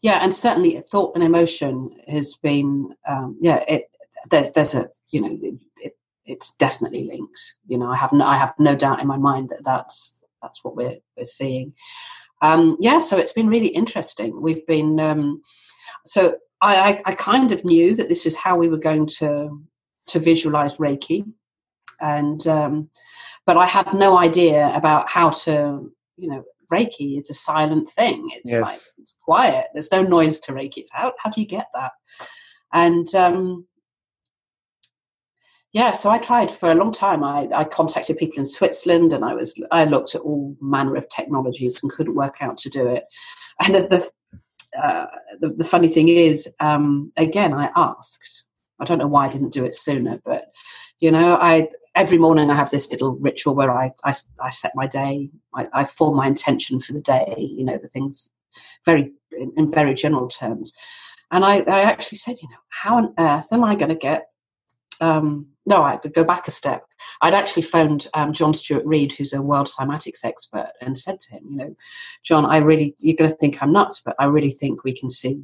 Speaker 2: yeah, and certainly thought and emotion has been um, yeah. It there's there's a you know it, it, it's definitely linked. You know, I have no I have no doubt in my mind that that's that's what we're we're seeing. Um, yeah, so it's been really interesting. We've been um, so I, I, I kind of knew that this is how we were going to to visualize Reiki, and um, but I had no idea about how to you know Reiki is a silent thing. It's yes. like it's quiet. There's no noise to Reiki. It's how how do you get that? And um, yeah, so I tried for a long time. I, I contacted people in Switzerland, and I was I looked at all manner of technologies and couldn't work out to do it. and the the, uh, the, the funny thing is, um, again, I asked. I don't know why I didn't do it sooner, but you know, I every morning I have this little ritual where I I, I set my day. I, I, form my intention for the day. You know, the things very in, in very general terms. And I, I actually said, you know, how on earth am I going to get um, no, I could go back a step. I'd actually phoned um, John Stuart Reid, who's a world cymatics expert, and said to him, you know, John, I really, you're going to think I'm nuts, but I really think we can see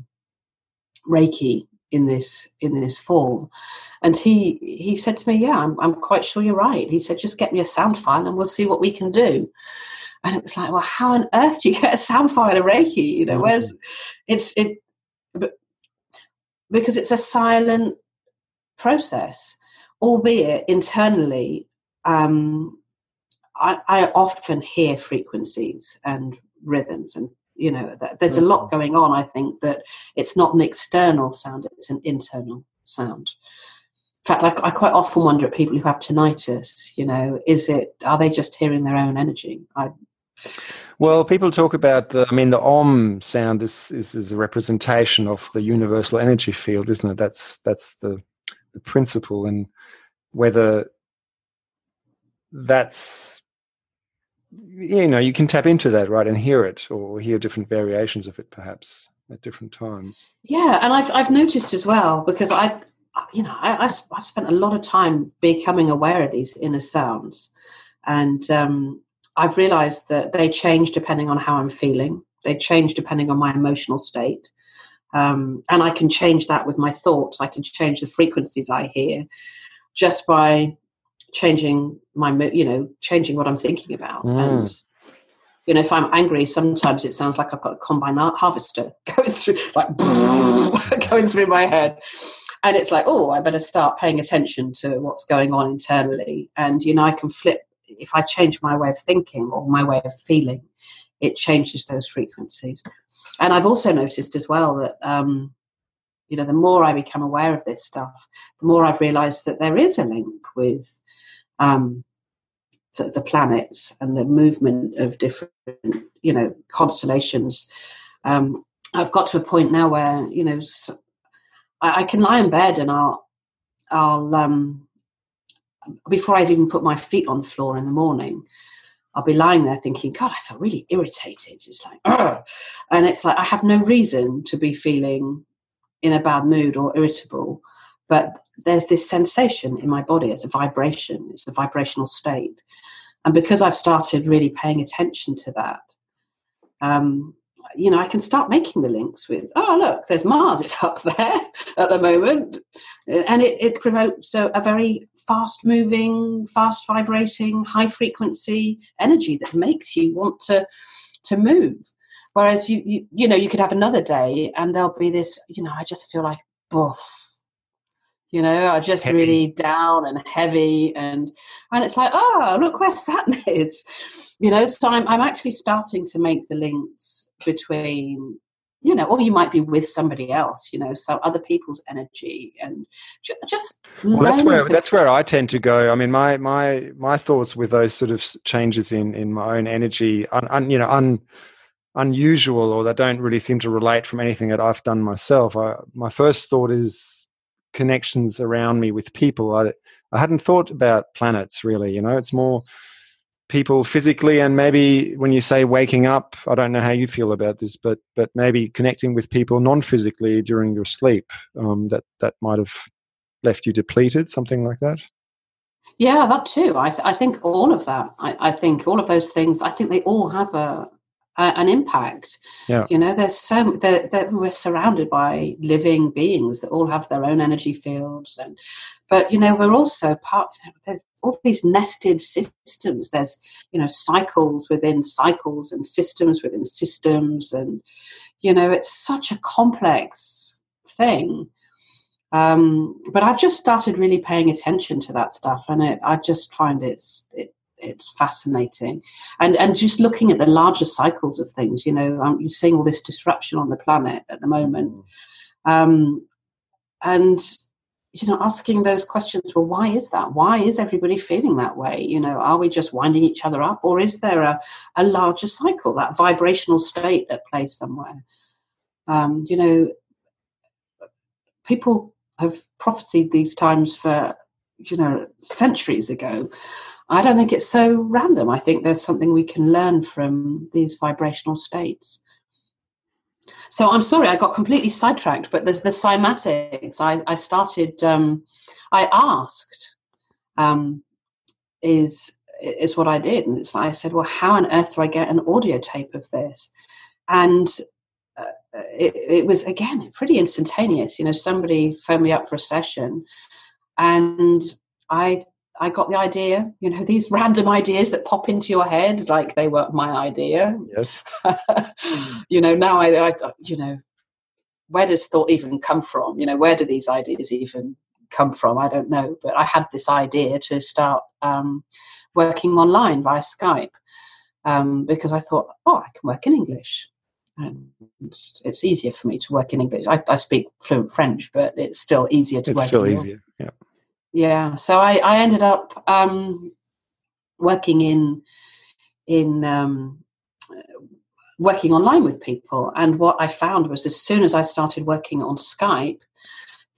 Speaker 2: Reiki in this in this form. And he he said to me, yeah, I'm, I'm quite sure you're right. He said, just get me a sound file and we'll see what we can do. And it was like, well, how on earth do you get a sound file of Reiki? You know, where's mm-hmm. it's it, because it's a silent process albeit internally, um, I, I, often hear frequencies and rhythms, and you know, there's a lot mm-hmm. going on. I think that it's not an external sound; it's an internal sound. In fact, I, I quite often wonder at people who have tinnitus. You know, is it are they just hearing their own energy? I,
Speaker 1: well, people talk about the. I mean, the Om sound is, is, is a representation of the universal energy field, isn't it? That's that's the, the principle, and whether that's you know you can tap into that right and hear it or hear different variations of it perhaps at different times.
Speaker 2: Yeah and i've, I've noticed as well because i you know I, have spent a lot of time becoming aware of these inner sounds. And um, i've realized that they change depending on how i'm feeling. They change depending on my emotional state. Um, and i can change that with my thoughts. I can change the frequencies i hear just by changing my you know changing what i'm thinking about. Mm. and you know if i'm angry sometimes it sounds like i've got a combine harvester going through like going through my head. And it's like oh i better start paying attention to what's going on internally. And you know i can flip if i change my way of thinking or my way of feeling it changes those frequencies. And i've also noticed as well that um, you know, the more I become aware of this stuff, the more I've realized that there is a link with um, the, the, planets and the movement of different, you know, constellations. Um, I've got to a point now where, you know, I, I can lie in bed and I'll, I'll, um, before I've even put my feet on the floor in the morning, I'll be lying there thinking, God, I feel really irritated. It's like, Ugh. and it's like I have no reason to be feeling in a bad mood or irritable, but there's this sensation in my body. It's a vibration, it's a vibrational state. And because I've started really paying attention to that, um, you know, I can start making the links with, oh, look, there's Mars, it's up there at the moment. And it, it provokes a, a very fast moving, fast vibrating, high frequency energy that makes you want to, to move. Whereas you, you, you know, you could have another day and there'll be this, you know, I just feel like, boof, you know, I just heavy. really down and heavy, and and it's like, oh, look where Saturn is, you know. So I'm I'm actually starting to make the links between, you know, or you might be with somebody else, you know, some other people's energy, and just
Speaker 1: well, that's where that's where I tend to go. I mean, my my my thoughts with those sort of changes in in my own energy, un, un, you know, un unusual or that don't really seem to relate from anything that I've done myself. I, my first thought is connections around me with people. I, I hadn't thought about planets really, you know, it's more people physically and maybe when you say waking up, I don't know how you feel about this, but, but maybe connecting with people non-physically during your sleep um, that, that might have left you depleted, something like that.
Speaker 2: Yeah, that too. I, th- I think all of that. I, I, think all of those things. I think they all have a an impact. Yeah. You know, there's so that we're surrounded by living beings that all have their own energy fields, and but you know we're also part. There's all these nested systems. There's you know cycles within cycles and systems within systems, and you know it's such a complex thing. Um, but I've just started really paying attention to that stuff, and it, I just find it's it, it's fascinating and and just looking at the larger cycles of things you know um, you're seeing all this disruption on the planet at the moment mm. um, and you know, asking those questions. Well, why is that? Why is everybody feeling that way? You know, are we just winding each other up, or is there a, a larger cycle, that vibrational state at play somewhere? Um, you know, people have prophesied these times for you know centuries ago. I don't think it's so random. I think there's something we can learn from these vibrational states. So I'm sorry, I got completely sidetracked. But there's the cymatics. I, I started. Um, I asked, um, is is what I did, and it's like I said, well, how on earth do I get an audio tape of this? And uh, it, it was again pretty instantaneous. You know, somebody phoned me up for a session, and I I got the idea, you know, these random ideas that pop into your head, like they were my idea.
Speaker 1: Yes.
Speaker 2: you know, now I, I, you know, where does thought even come from? You know, where do these ideas even come from? I don't know. But I had this idea to start um, working online via Skype um, because I thought, oh, I can work in English. And it's easier for me to work in English. I, I speak fluent French, but it's still easier to
Speaker 1: it's
Speaker 2: work.
Speaker 1: It's still easier. Yeah
Speaker 2: yeah so i i ended up um working in in um working online with people. And what i found was as soon as i started working on skype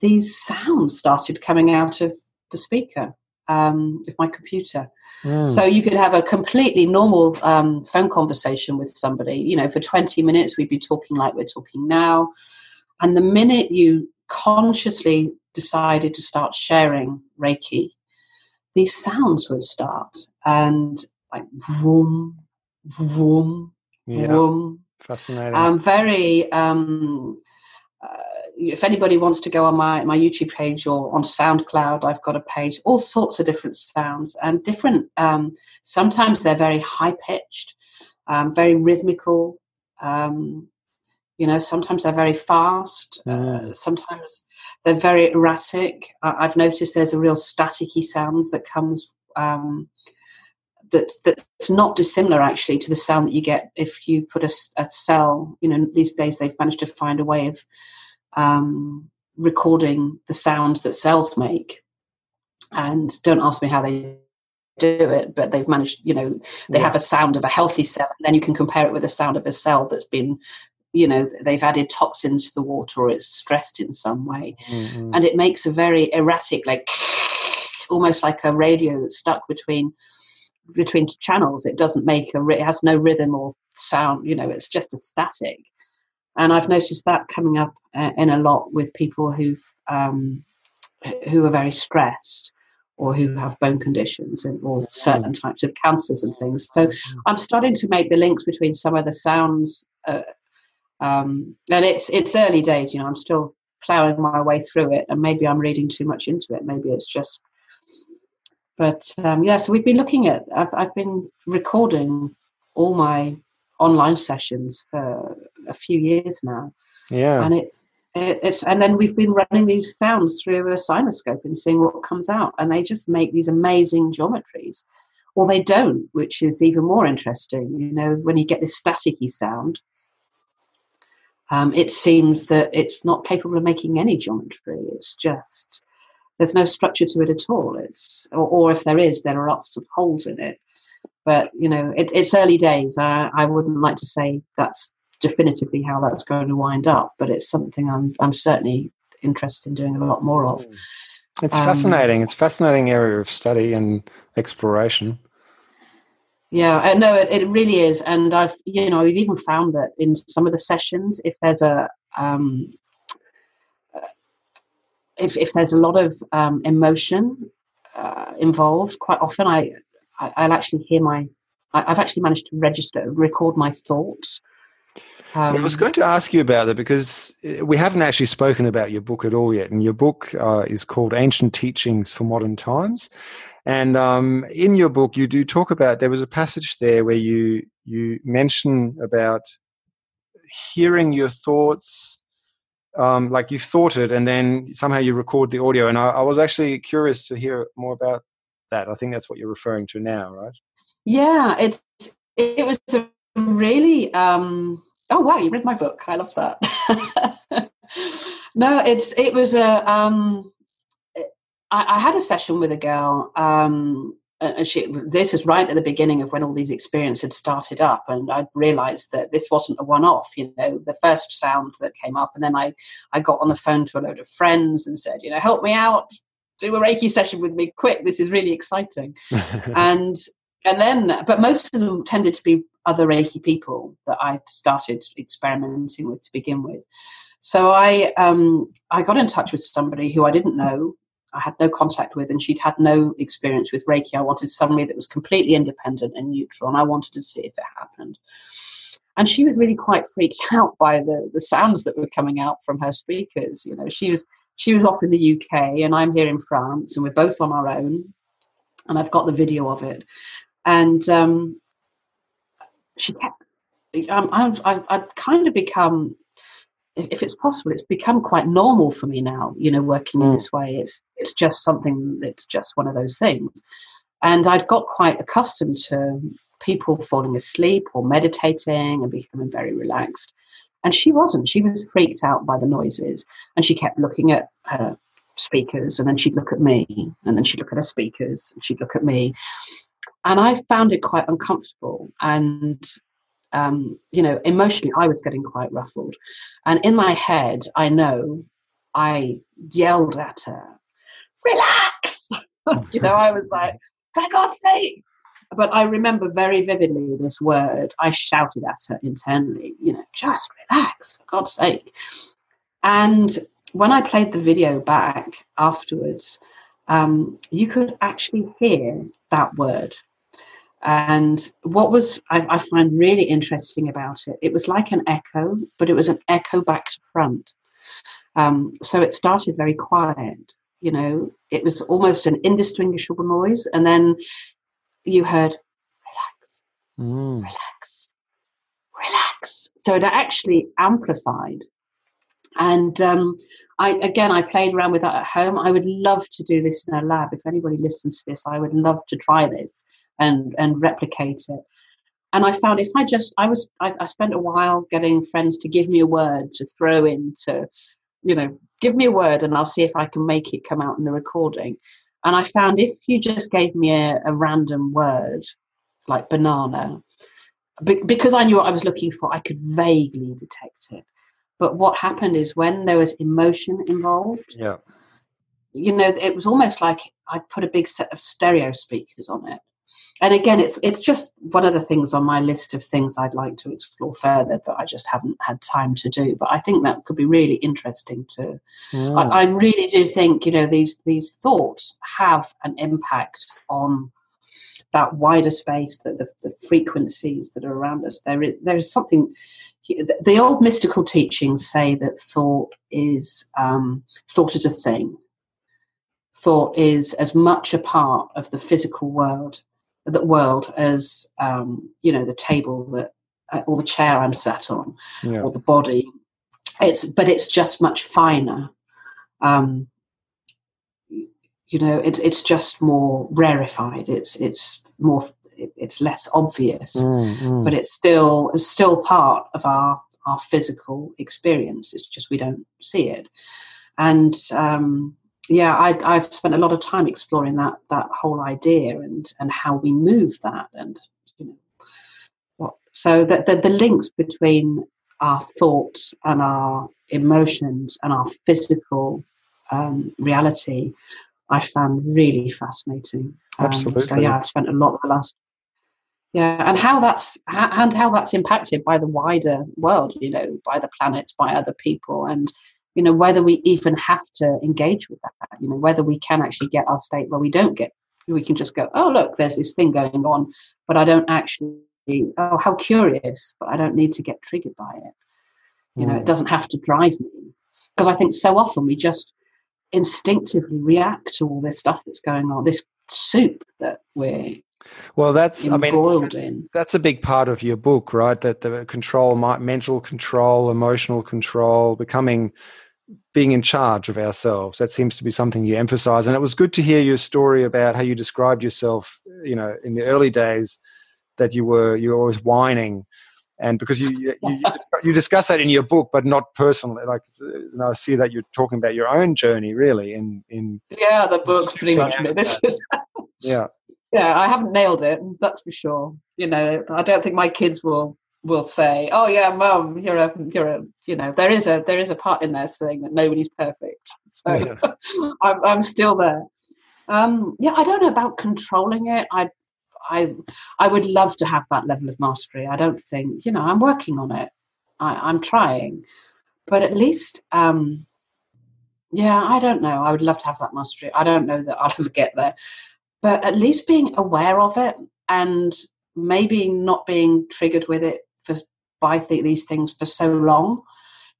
Speaker 2: these sounds started coming out of the speaker um, of my computer. Mm. so you could have a completely normal um, phone conversation with somebody. You know for 20 minutes we'd be talking like we're talking now. And the minute you consciously decided to start sharing Reiki, these sounds would start and like vroom, vroom, vroom.
Speaker 1: Yeah, fascinating.
Speaker 2: Um, very. Um, uh, if anybody wants to go on my, my YouTube page or on SoundCloud, I've got a page, all sorts of different sounds and different. Um, sometimes they're very high pitched, um, very rhythmical. Um, you know, sometimes they're very fast. Uh, sometimes they're very erratic. I've noticed there's a real staticky sound that comes um, that that's not dissimilar actually to the sound that you get if you put a, a cell. You know, these days they've managed to find a way of um, recording the sounds that cells make. And don't ask me how they do it, but they've managed. You know, they yeah. have a sound of a healthy cell, and then you can compare it with the sound of a cell that's been you know they've added toxins to the water or it's stressed in some way mm-hmm. and it makes a very erratic like almost like a radio that's stuck between between channels it doesn't make a it has no rhythm or sound you know it's just a static and i've noticed that coming up uh, in a lot with people who've um, who are very stressed or who have bone conditions and, or certain types of cancers and things. So mm-hmm. I'm starting to make the links between some of the sounds uh, um, and it's it's early days, you know. I'm still ploughing my way through it, and maybe I'm reading too much into it. Maybe it's just. But um, yeah, so we've been looking at. I've I've been recording all my online sessions for a few years now.
Speaker 1: Yeah,
Speaker 2: and it, it it's and then we've been running these sounds through a CymaScope and seeing what comes out, and they just make these amazing geometries or they don't, which is even more interesting. You know, when you get this staticky sound, um, it seems that it's not capable of making any geometry. It's just there's no structure to it at all. It's or, or if there is, there are lots of holes in it. But you know, it, it's early days. I, I wouldn't like to say that's definitively how that's going to wind up, but it's something I'm I'm certainly interested in doing a lot more of.
Speaker 1: It's um, fascinating. It's a fascinating area of study and exploration.
Speaker 2: Yeah, uh, no, it, it really is, and I've you know we've even found that in some of the sessions, if there's a um, uh, if if there's a lot of um, emotion uh, involved, quite often I, I will actually hear my I, have actually managed to register record my thoughts.
Speaker 1: Um, I was um, going to ask you about that because uh, we haven't actually spoken about your book at all yet, and your book uh, is called Ancient Teachings for Modern Times. And um, in your book, you do talk about there was a passage there where you you mention about hearing your thoughts, um, like you've thought it, and then somehow you record the audio. And I, I was actually curious to hear more about that. I think that's what you're referring to now, right?
Speaker 2: Yeah, it's it was a really um, oh wow, you read my book. I love that. no, it's it was a um, I, I, had a session with a girl. Um, and she, this is right at the beginning of when all these experiences had started up, and I realised that this wasn't a one-off. You know, the first sound that came up, and then I, I got on the phone to a load of friends and said, you know, help me out, do a Reiki session with me, quick! This is really exciting. and and then, but most of them tended to be other Reiki people that I started experimenting with to begin with. So I um, I got in touch with somebody who I didn't know, I had no contact with, and she'd had no experience with Reiki. I wanted somebody that was completely independent and neutral, and I wanted to see if it happened. And she was really quite freaked out by the the sounds that were coming out from her speakers. You know, she was she was off in the UK, and I'm here in France, and we're both on our own. And I've got the video of it, and um, she kept. Um, I, I'd kind of become if it's possible, it's become quite normal for me now. You know, working mm. in this way, it's it's just something that's just one of those things. And I'd got quite accustomed to people falling asleep or meditating and becoming very relaxed. And she wasn't. She was freaked out by the noises, and she kept looking at her speakers, and then she'd look at me, and then she'd look at her speakers, and she'd look at me. And I found it quite uncomfortable. And um, you know, emotionally, I was getting quite ruffled. And in my head, I know I yelled at her, relax! you know, I was like, for God's sake! But I remember very vividly this word. I shouted at her internally, you know, just relax, for God's sake. And when I played the video back afterwards, um, you could actually hear that word and what was I, I, find really interesting about it, it was like an echo, but it was an echo back to front. Um, so it started very quiet. You know, it was almost an indistinguishable noise, and then you heard relax, mm. relax, relax. So it actually amplified. And um, I again, I played around with that at home. I would love to do this in a lab. If anybody listens to this, I would love to try this and and replicate it. And i found if i just i was I, I, spent a while getting friends to give me a word to throw into you know give me a word and i'll see if i can make it come out in the recording. And i found if you just gave me a, a random word like banana because i knew what i was looking for i could vaguely detect it. But what happened is when there was emotion involved
Speaker 1: yeah.
Speaker 2: you know it was almost like i'd put a big set of stereo speakers on it and again, it's it's just one of the things on my list of things I'd like to explore further, but I just haven't had time to do. But I think that could be really interesting to. Mm. I, I, really do think you know these these thoughts have an impact on that wider space, that the, the frequencies that are around us. There is there is something. The old mystical teachings say that thought is um, thought is a thing. Thought is as much a part of the physical world the world as um, you know the table that uh, or the chair I'm sat on yeah. or the body. It's but it's just much finer. Um, you know, it, it's just more rarefied. It's it's more it's less obvious, mm, mm. but it's still it's still part of our our physical experience. It's just we don't see it, and um, yeah, I, have spent a lot of time exploring that that whole idea and and how we move that, and you know, what. So that the, the links between our thoughts and our emotions and our physical um, reality, I found really fascinating.
Speaker 1: Um, Absolutely.
Speaker 2: So yeah, I spent a lot of the last yeah and how that's and how that's impacted by the wider world you know by the planet by other people and you know whether we even have to engage with that you know whether we can actually get our state where we don't get we can just go oh look there's this thing going on but i don't actually oh how curious but i don't need to get triggered by it you know it mm. doesn't have to drive me because i think so often we just instinctively react to all this stuff that's going on this soup that we're
Speaker 1: well, that's I mean that's a big part of your book, right? That the control, mental control, emotional control, becoming being in charge of ourselves. That seems to be something you emphasize. And it was good to hear your story about how you described yourself, you know, in the early days that you were you were always whining and because you you, you, you discuss that in your book, but not personally. Like know, I see that you're talking about your own journey, really. In in
Speaker 2: yeah, the book's pretty much this is
Speaker 1: yeah
Speaker 2: yeah. I haven't nailed it, that's for sure. You know, I don't think my kids will will say, "Oh yeah, mum, you're a you're a you know." There is a there is a part in there saying that nobody's perfect, so yeah. I'm I'm still there. Um, yeah, I don't know about controlling it. I I I would love to have that level of mastery. I don't think you know. I'm working on it. I, am trying, but at least, um, yeah, I don't know. I would love to have that mastery. I don't know that I'll ever get there, but at least being aware of it and maybe not being triggered with it for by th- these things for so long.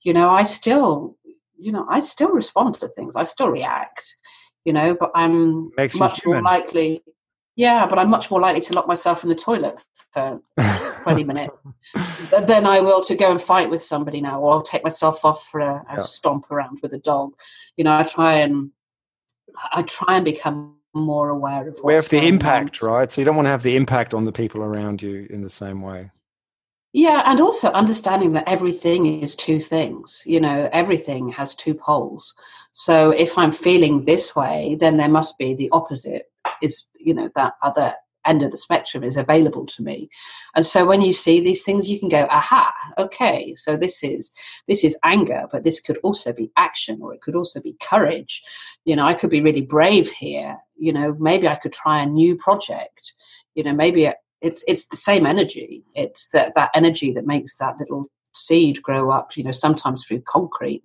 Speaker 2: You know, I still, you know, I still respond to things. I still react. You know, but I'm
Speaker 1: Makes
Speaker 2: much more likely yeah, but I'm much more likely to lock myself in the toilet for 20 minutes than I will to go and fight with somebody now, or I'll take myself off for a, a yeah. stomp around with a dog. You know, I try and I try and become more aware of
Speaker 1: what's the impact, on. right? So you don't want to have the impact on the people around you in the same way.
Speaker 2: Yeah, and also understanding that everything is two things. You know, everything has two poles. So if I'm feeling this way, then there must be the opposite is you know that other end of the spectrum is available to me and so when you see these things you can go aha okay so this is this is anger but this could also be action or it could also be courage you know i could be really brave here you know maybe i could try a new project. You know maybe it's it's the same energy. It's that that energy that makes that little seed grow up you know sometimes through concrete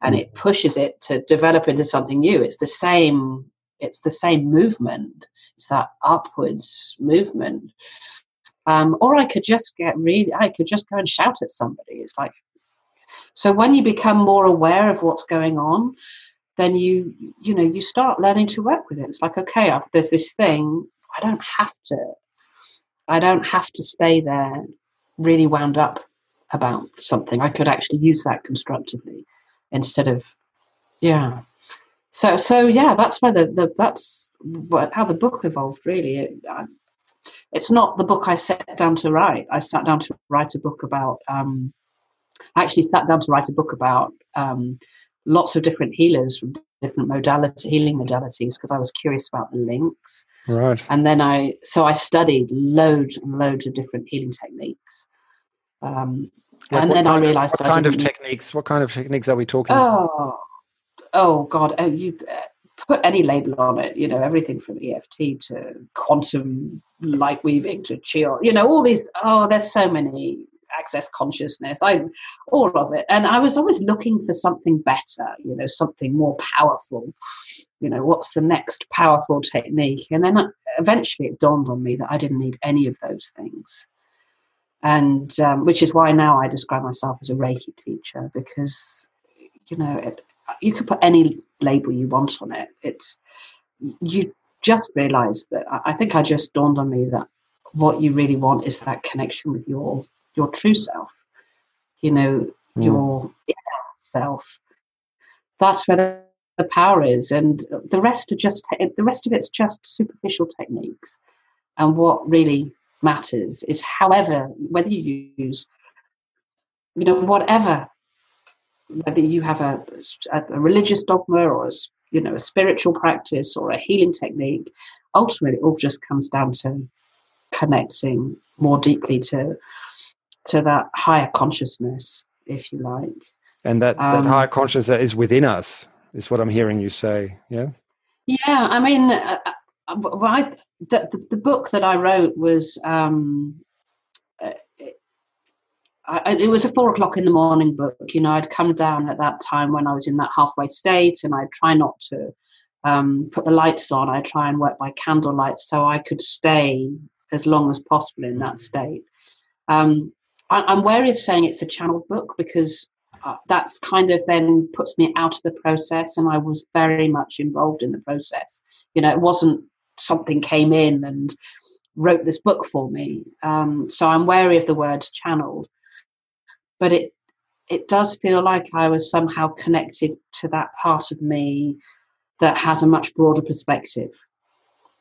Speaker 2: and it pushes it to develop into something new. It's the same it's the same movement. It's that upwards movement. Um, or i could just get really i could just go and shout at somebody. It's like so when you become more aware of what's going on then you you know you start learning to work with it. It's like okay I've, there's this thing i don't have to i don't have to stay there really wound up about something. I could actually use that constructively instead of yeah. So so yeah that's where the, the that's what, how the book evolved really. It, I, it's not the book i sat down to write. I sat down to write a book about um, i actually sat down to write a book about um, lots of different healers from different modality healing modalities because i was curious about the links
Speaker 1: right
Speaker 2: and then i so i studied loads and loads of different healing techniques um, like and then i realized
Speaker 1: what kind of techniques what kind of techniques are we talking
Speaker 2: oh about? oh god, oh, you uh, put any label on it. You know, everything from EFT to quantum light weaving to chill. You know, all these. Oh, there's so many access consciousness. I all of it, and I was always looking for something better. You know, something more powerful. You know, what's the next powerful technique? And then uh, eventually it dawned on me that I didn't need any of those things and um, which is why now I describe myself as a Reiki teacher because you know it, you could put any label you want on it. It's you just realise that I think I just dawned on me that what you really want is that connection with your your true self. You know, mm. your inner self. That's where the, power is, and the rest are just the rest of it's just superficial techniques. And what really matters is, however, whether you use, you know, whatever whether you have a, a religious dogma or a, you know a spiritual practice or a healing technique ultimately it all just comes down to connecting more deeply to to that higher consciousness if you like
Speaker 1: and that, um, that higher consciousness is within us is what i'm hearing you say yeah
Speaker 2: yeah i mean uh, uh I, the, the, the, book that i wrote was um, I, it was a four o'clock in the morning book. You know, I'd come down at that time when I was in that halfway state, and I'd try not to um, put the lights on. I'd try and work by candlelight so I could stay as long as possible in that state. Um, I, am wary of saying it's a channeled book because uh, that's kind of then puts me out of the process, and I was very much involved in the process. You know, it wasn't something came in and wrote this book for me. Um, so I'm wary of the word channeled but it it does feel like I was somehow connected to that part of me that has a much broader perspective,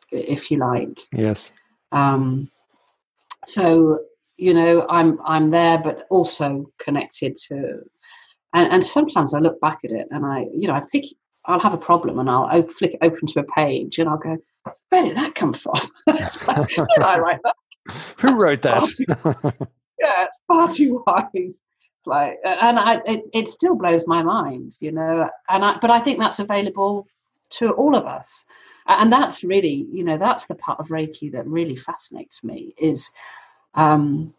Speaker 2: if you like.
Speaker 1: Yes.
Speaker 2: Um, so you know i'm i'm there but also connected to and, and sometimes i look back at it and i you know i pick i'll have a problem and i'll op- flick it open to a page and i'll go where did that come from? Did i write that.
Speaker 1: Who That's wrote that?
Speaker 2: too, yeah it's far too wise. Like and i it, it still blows my mind you know and i but i think that's available to all of us. And that's really you know that's the part of reiki that really fascinates me is um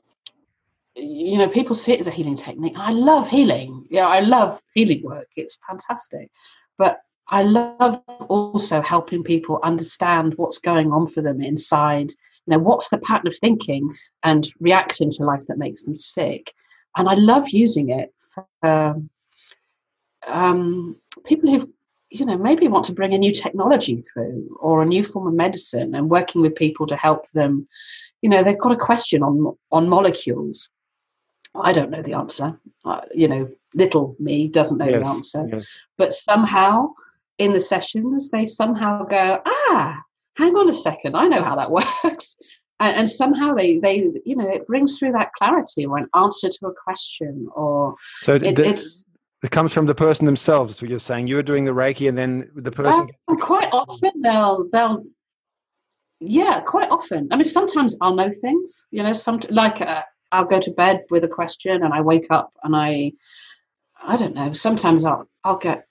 Speaker 2: you know people see it as a healing technique. I love healing. Yeah i love healing work. It's fantastic. But i love also helping people understand what's going on for them inside. You know what's the pattern of thinking and reacting to life that makes them sick? And i love using it for um, people who've you know maybe want to bring a new technology through or a new form of medicine and working with people to help them you know they've got a question on on molecules i don't know the answer uh, you know little me doesn't know yes, the answer yes. but somehow in the sessions they somehow go ah hang on a second i know how that works and, and somehow they they you know it brings through that clarity or an answer to a question or
Speaker 1: so it, the, it's it comes from the person themselves. So you're saying you're doing the Reiki, and then the person.
Speaker 2: Well, quite often they'll they'll. Yeah, quite often. I mean, sometimes I'll know things. You know, some like uh, I'll go to bed with a question, and I wake up and I, I don't know. Sometimes I'll I'll get.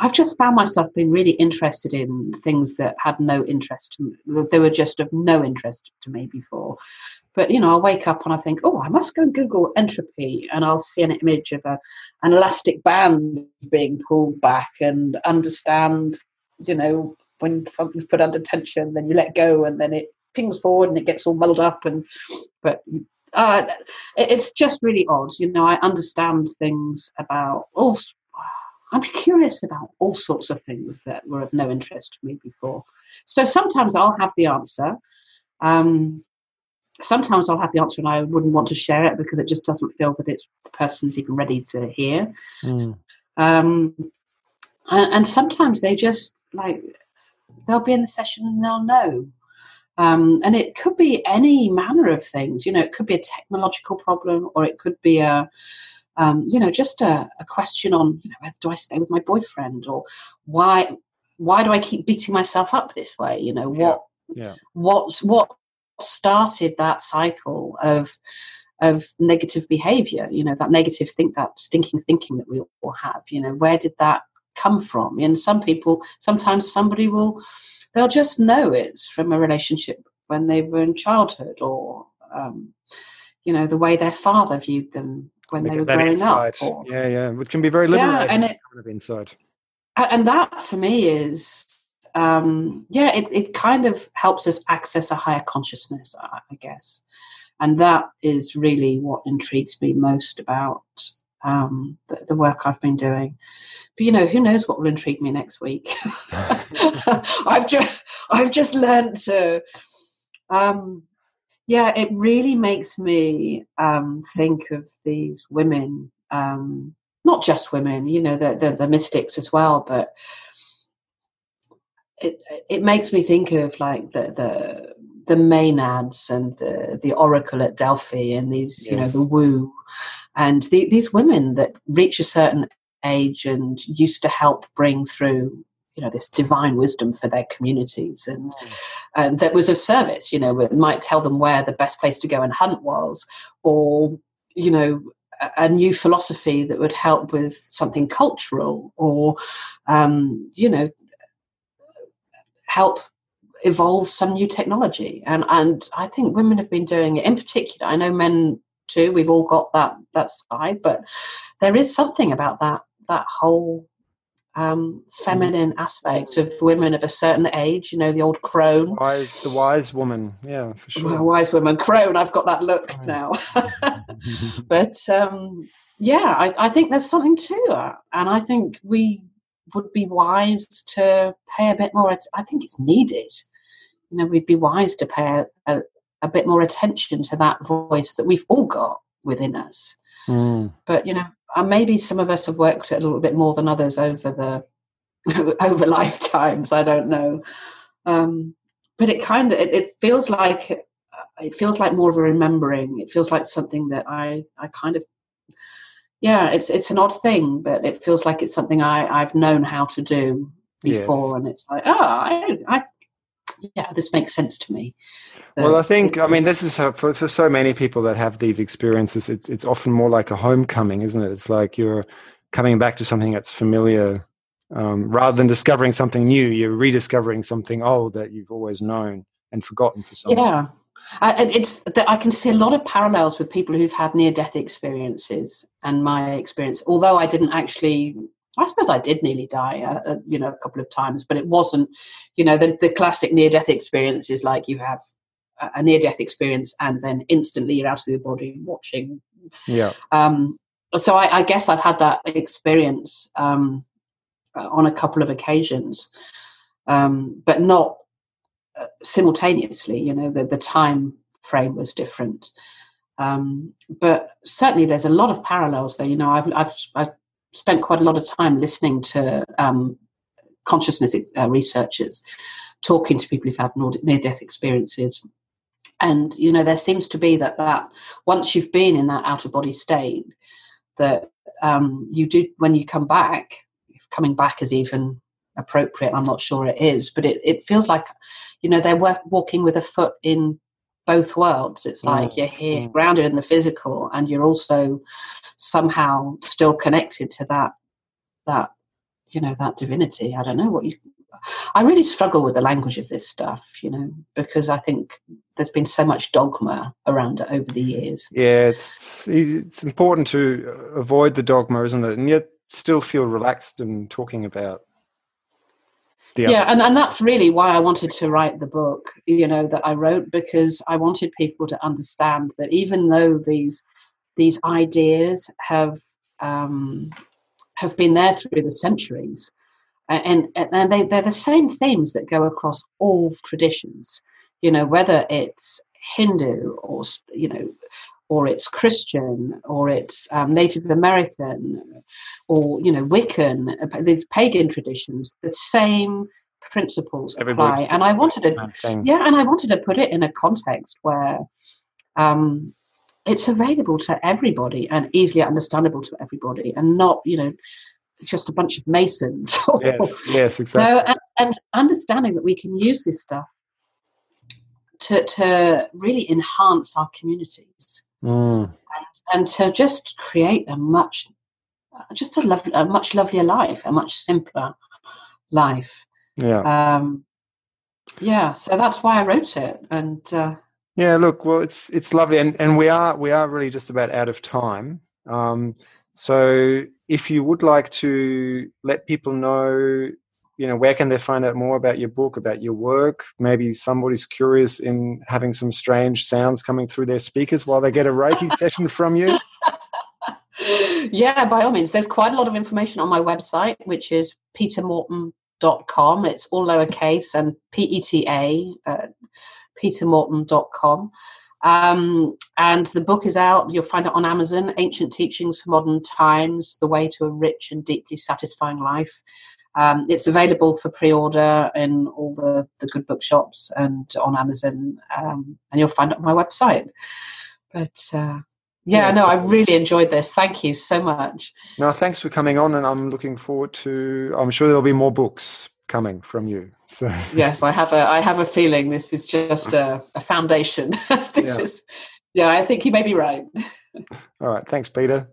Speaker 2: I've just found myself being really interested in things that had no interest. They were just of no interest to me before, but you know, I'll wake up and I think, oh, I must go and Google entropy, and I'll see an image of a, an elastic band being pulled back, and understand, you know, when something's put under tension, then you let go, and then it pings forward, and it gets all muddled up, and but uh, it's just really odd. You know, I understand things about all. I'm curious about all sorts of things that were of no interest to me before. So sometimes I'll have the answer. Um, sometimes I'll have the answer and I wouldn't want to share it because it just doesn't feel that it's the person's even ready to hear. Mm. Um, and, and, sometimes they just like they'll be in the session and they'll know. Um, and it could be any manner of things. You know, it could be a technological problem, or it could be a um, you know just a, a question on you know do I stay with my boyfriend or why why do I keep beating myself up this way? You know what yeah. what's what started that cycle of of negative behavior you know that negative think that stinking thinking that we all have you know where did that come from. And some people sometimes somebody will they'll just know it's from a relationship when they were in childhood or um, you know the way their father viewed them when they were growing
Speaker 1: up
Speaker 2: or,
Speaker 1: yeah yeah which can be very liberating yeah, and it, kind of inside
Speaker 2: and that for me is um, yeah, it, it kind of helps us access a higher consciousness, I, I guess. And that is really what intrigues me most about um, the, the, work I've been doing. But you know, who knows what will intrigue me next week? I've just I've just learned to. Um, yeah, it really makes me um, think of these women, um, not just women, you know, the, the, the mystics as well, but it it makes me think of like the the the Maenads and the the Oracle at Delphi and these yes. you know the Wu and the, these women that reach a certain age and used to help bring through you know this divine wisdom for their communities and mm. and that was of service you know it might tell them where the best place to go and hunt was or you know a new philosophy that would help with something cultural or um, you know help evolve some new technology. And and I think women have been doing it in particular. I know men too. We've all got that that side, but there is something about that that whole um, feminine aspect of women of a certain age. You know, the old crone,
Speaker 1: wise, the wise woman. Yeah, for sure.
Speaker 2: Well, wise woman, crone. I've got that look now. but um, yeah, I, I, think there's something to that, and I think we would be wise to pay a bit more. I think it's needed. You know, we'd be wise to pay a, a, bit more attention to that voice that we've all got within us. Mm. But you know, maybe some of us have worked it a little bit more than others over the over lifetimes. I don't know. Um, but it kind of it, it, feels like it feels like more of a remembering. It feels like something that I I kind of yeah, it's it's an odd thing, but it feels like it's something I I've known how to do before, yes. and it's like oh, I, I yeah, this makes sense to me.
Speaker 1: Well, I think I mean this is for, for so many people that have these experiences. It's it's often more like a homecoming, isn't it? It's like you're coming back to something that's familiar, um, rather than discovering something new. You're rediscovering something old that you've always known and forgotten for some.
Speaker 2: Yeah, I, it's I can see a lot of parallels with people who've had near death experiences and my experience. Although I didn't actually I suppose I did nearly die, uh, uh, you know, a couple of times, but it wasn't, you know, the, the classic near death experience is like you have a near death experience and then instantly you're out of the body watching.
Speaker 1: Yeah.
Speaker 2: Um, so I, I, guess I've had that experience um, uh, on a couple of occasions, um, but not uh, simultaneously. You know, the, the time frame was different. Um, but certainly, there's a lot of parallels there. You know, I've, I've, I've spent quite a lot of time listening to um, consciousness uh, researchers talking to people who've had near death experiences and you know there seems to be that that once you've been in that out of body state that um, you do when you come back coming back is even appropriate i'm not sure it is but it, it feels like you know they're work, walking with a foot in both worlds it's like mm. you're here mm. grounded in the physical and you're also somehow still connected to that that you know that divinity i don't know what you I really struggle with the language of this stuff, you know, because I think there's been so much dogma around it over the years.
Speaker 1: Yeah, it's it's important to avoid the dogma, isn't it? And yet still feel relaxed and talking about
Speaker 2: yeah and, and that's really why i wanted to write the book you know that i wrote because i wanted people to understand that even though these these ideas have um, have been there through the centuries and and they, they're the same themes that go across all traditions you know whether it's hindu or you know or it's christian or it's um, native american or you know wiccan these pagan traditions the same principles apply. and i wanted to yeah and i wanted to put it in a context where um, it's available to everybody and easily understandable to everybody and not you know just a bunch of masons.
Speaker 1: yes, yes, exactly.
Speaker 2: So, and, and, understanding that we can use this stuff to, to really enhance our communities
Speaker 1: mm.
Speaker 2: and, and, to just create a much, just a, lovely, a much lovelier life, a much simpler life.
Speaker 1: Yeah.
Speaker 2: Um, yeah. So that's why I wrote it, and. Uh,
Speaker 1: yeah, look, well, it's it's lovely, and, and we are we are really just about out of time. Um, so if you would like to let people know, you know, where can they find out more about your book, about your work? Maybe somebody's curious in having some strange sounds coming through their speakers while they get a Reiki session from you.
Speaker 2: Yeah, by all means. There's quite a lot of information on my website, which is petamorton.com. It's all lowercase and P E T A, uh, petamorton.com. Um, and the book is out. You'll find it on Amazon Ancient Teachings for Modern Times The Way to a Rich and Deeply Satisfying Life. Um, it's available for pre order in all the, the good bookshops and on Amazon. Um, and you'll find it on my website. But uh, yeah, yeah, no, I really enjoyed this. Thank you so much.
Speaker 1: No, thanks for coming on. And I'm looking forward to, I'm sure there'll be more books coming from you. So
Speaker 2: yes, I have a I have a feeling this is just a, a foundation. this yeah. is yeah, I think you may be right.
Speaker 1: All right, thanks, Peta.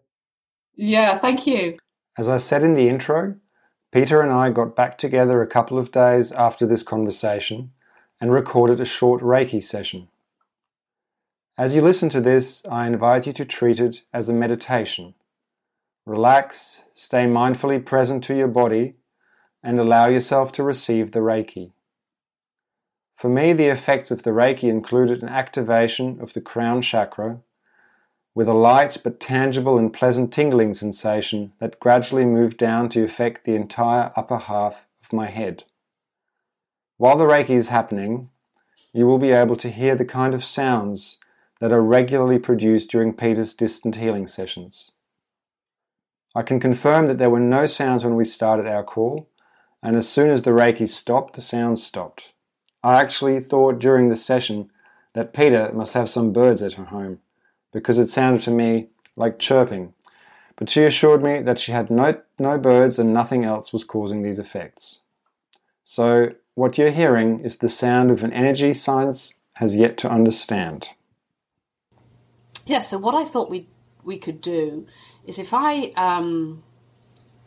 Speaker 2: Yeah, thank you.
Speaker 1: As I said in the intro, Peta and I got back together a couple of days after this conversation and recorded a short Reiki session. As you listen to this, I invite you to treat it as a meditation. Relax, stay mindfully present to your body and allow yourself to receive the Reiki. For me, the effects of the Reiki included an activation of the crown chakra with a light but tangible and pleasant tingling sensation that gradually moved down to affect the entire upper half of my head. While the Reiki is happening, you will be able to hear the kind of sounds that are regularly produced during Peta's distant healing sessions. I can confirm that there were no sounds when we started our call, and as soon as the Reiki stopped, the sound stopped. I actually thought during the session that Peta must have some birds at her home, because it sounded to me like chirping. But she assured me that she had no, no birds and nothing else was causing these effects. So, what you're hearing is the sound of an energy science has yet to understand.
Speaker 2: Yeah, so what I thought we we could do is if I um,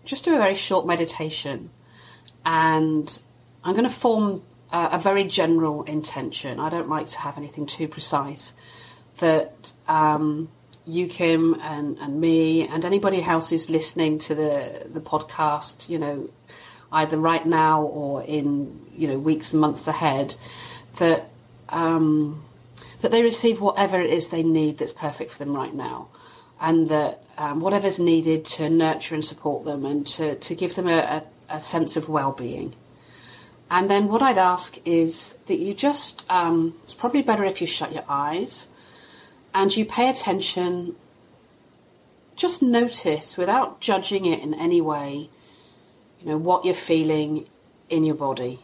Speaker 2: just do a very short meditation and I'm going to form a, a very general intention. I don't like to have anything too precise. That um, you, Kim, and, and me, and anybody else who's listening to the, the podcast, you know, either right now or in you know weeks and months ahead, that um, that they receive whatever it is they need that's perfect for them right now, and that um, whatever's needed to nurture and support them and to, to give them a, a, a sense of well-being. And then what I'd ask is that you just, um, it's probably better if you shut your eyes and you pay attention, just notice without judging it in any way, you know, what you're feeling in your body.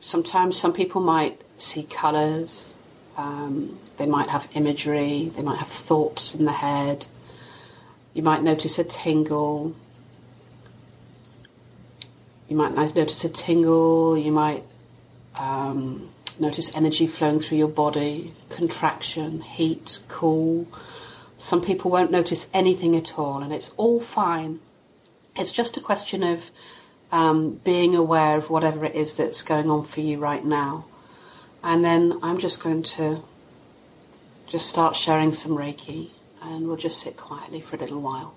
Speaker 2: sometimes some people might see colours, um, they might have imagery, they might have thoughts in the head. You might notice a tingle, you might notice a tingle, you might um, notice energy flowing through your body, contraction, heat, cool. Some people won't notice anything at all, and it's all fine. It's just a question of um, being aware of whatever it is that's going on for you right now. And then I'm just going to just start sharing some Reiki, and we'll just sit quietly for a little while.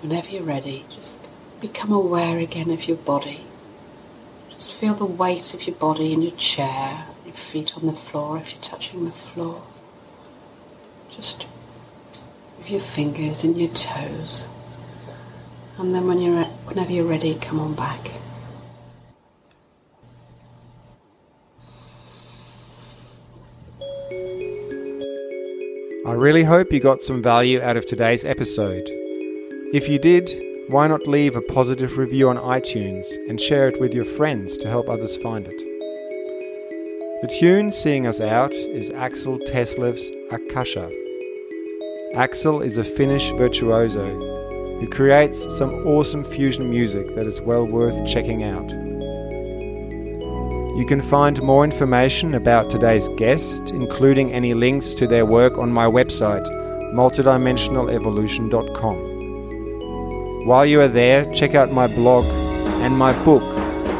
Speaker 2: Whenever you're ready, just become aware again of your body. Just feel the weight of your body in your chair, your feet on the floor if you're touching the floor. Just with your fingers and your toes. And then when you're whenever you're ready, come on back.
Speaker 1: I really hope you got some value out of today's episode. If you did, why not leave a positive review on iTunes and share it with your friends to help others find it? The tune seeing us out is Axel Teslev's Akasha. Axel is a Finnish virtuoso who creates some awesome fusion music that is well worth checking out. You can find more information about today's guest, including any links to their work on my website, multidimensionalevolution.com. While you are there, check out my blog and my book,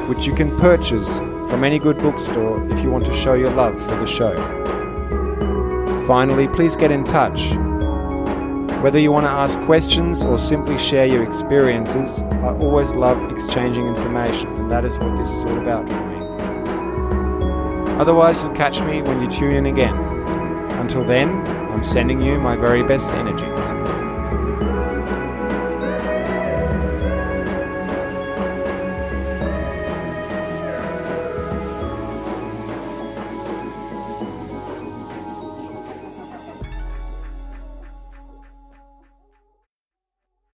Speaker 1: which you can purchase from any good bookstore if you want to show your love for the show. Finally, please get in touch. Whether you want to ask questions or simply share your experiences, I always love exchanging information, and that is what this is all about for me. Otherwise, you'll catch me when you tune in again. Until then, I'm sending you my very best energies.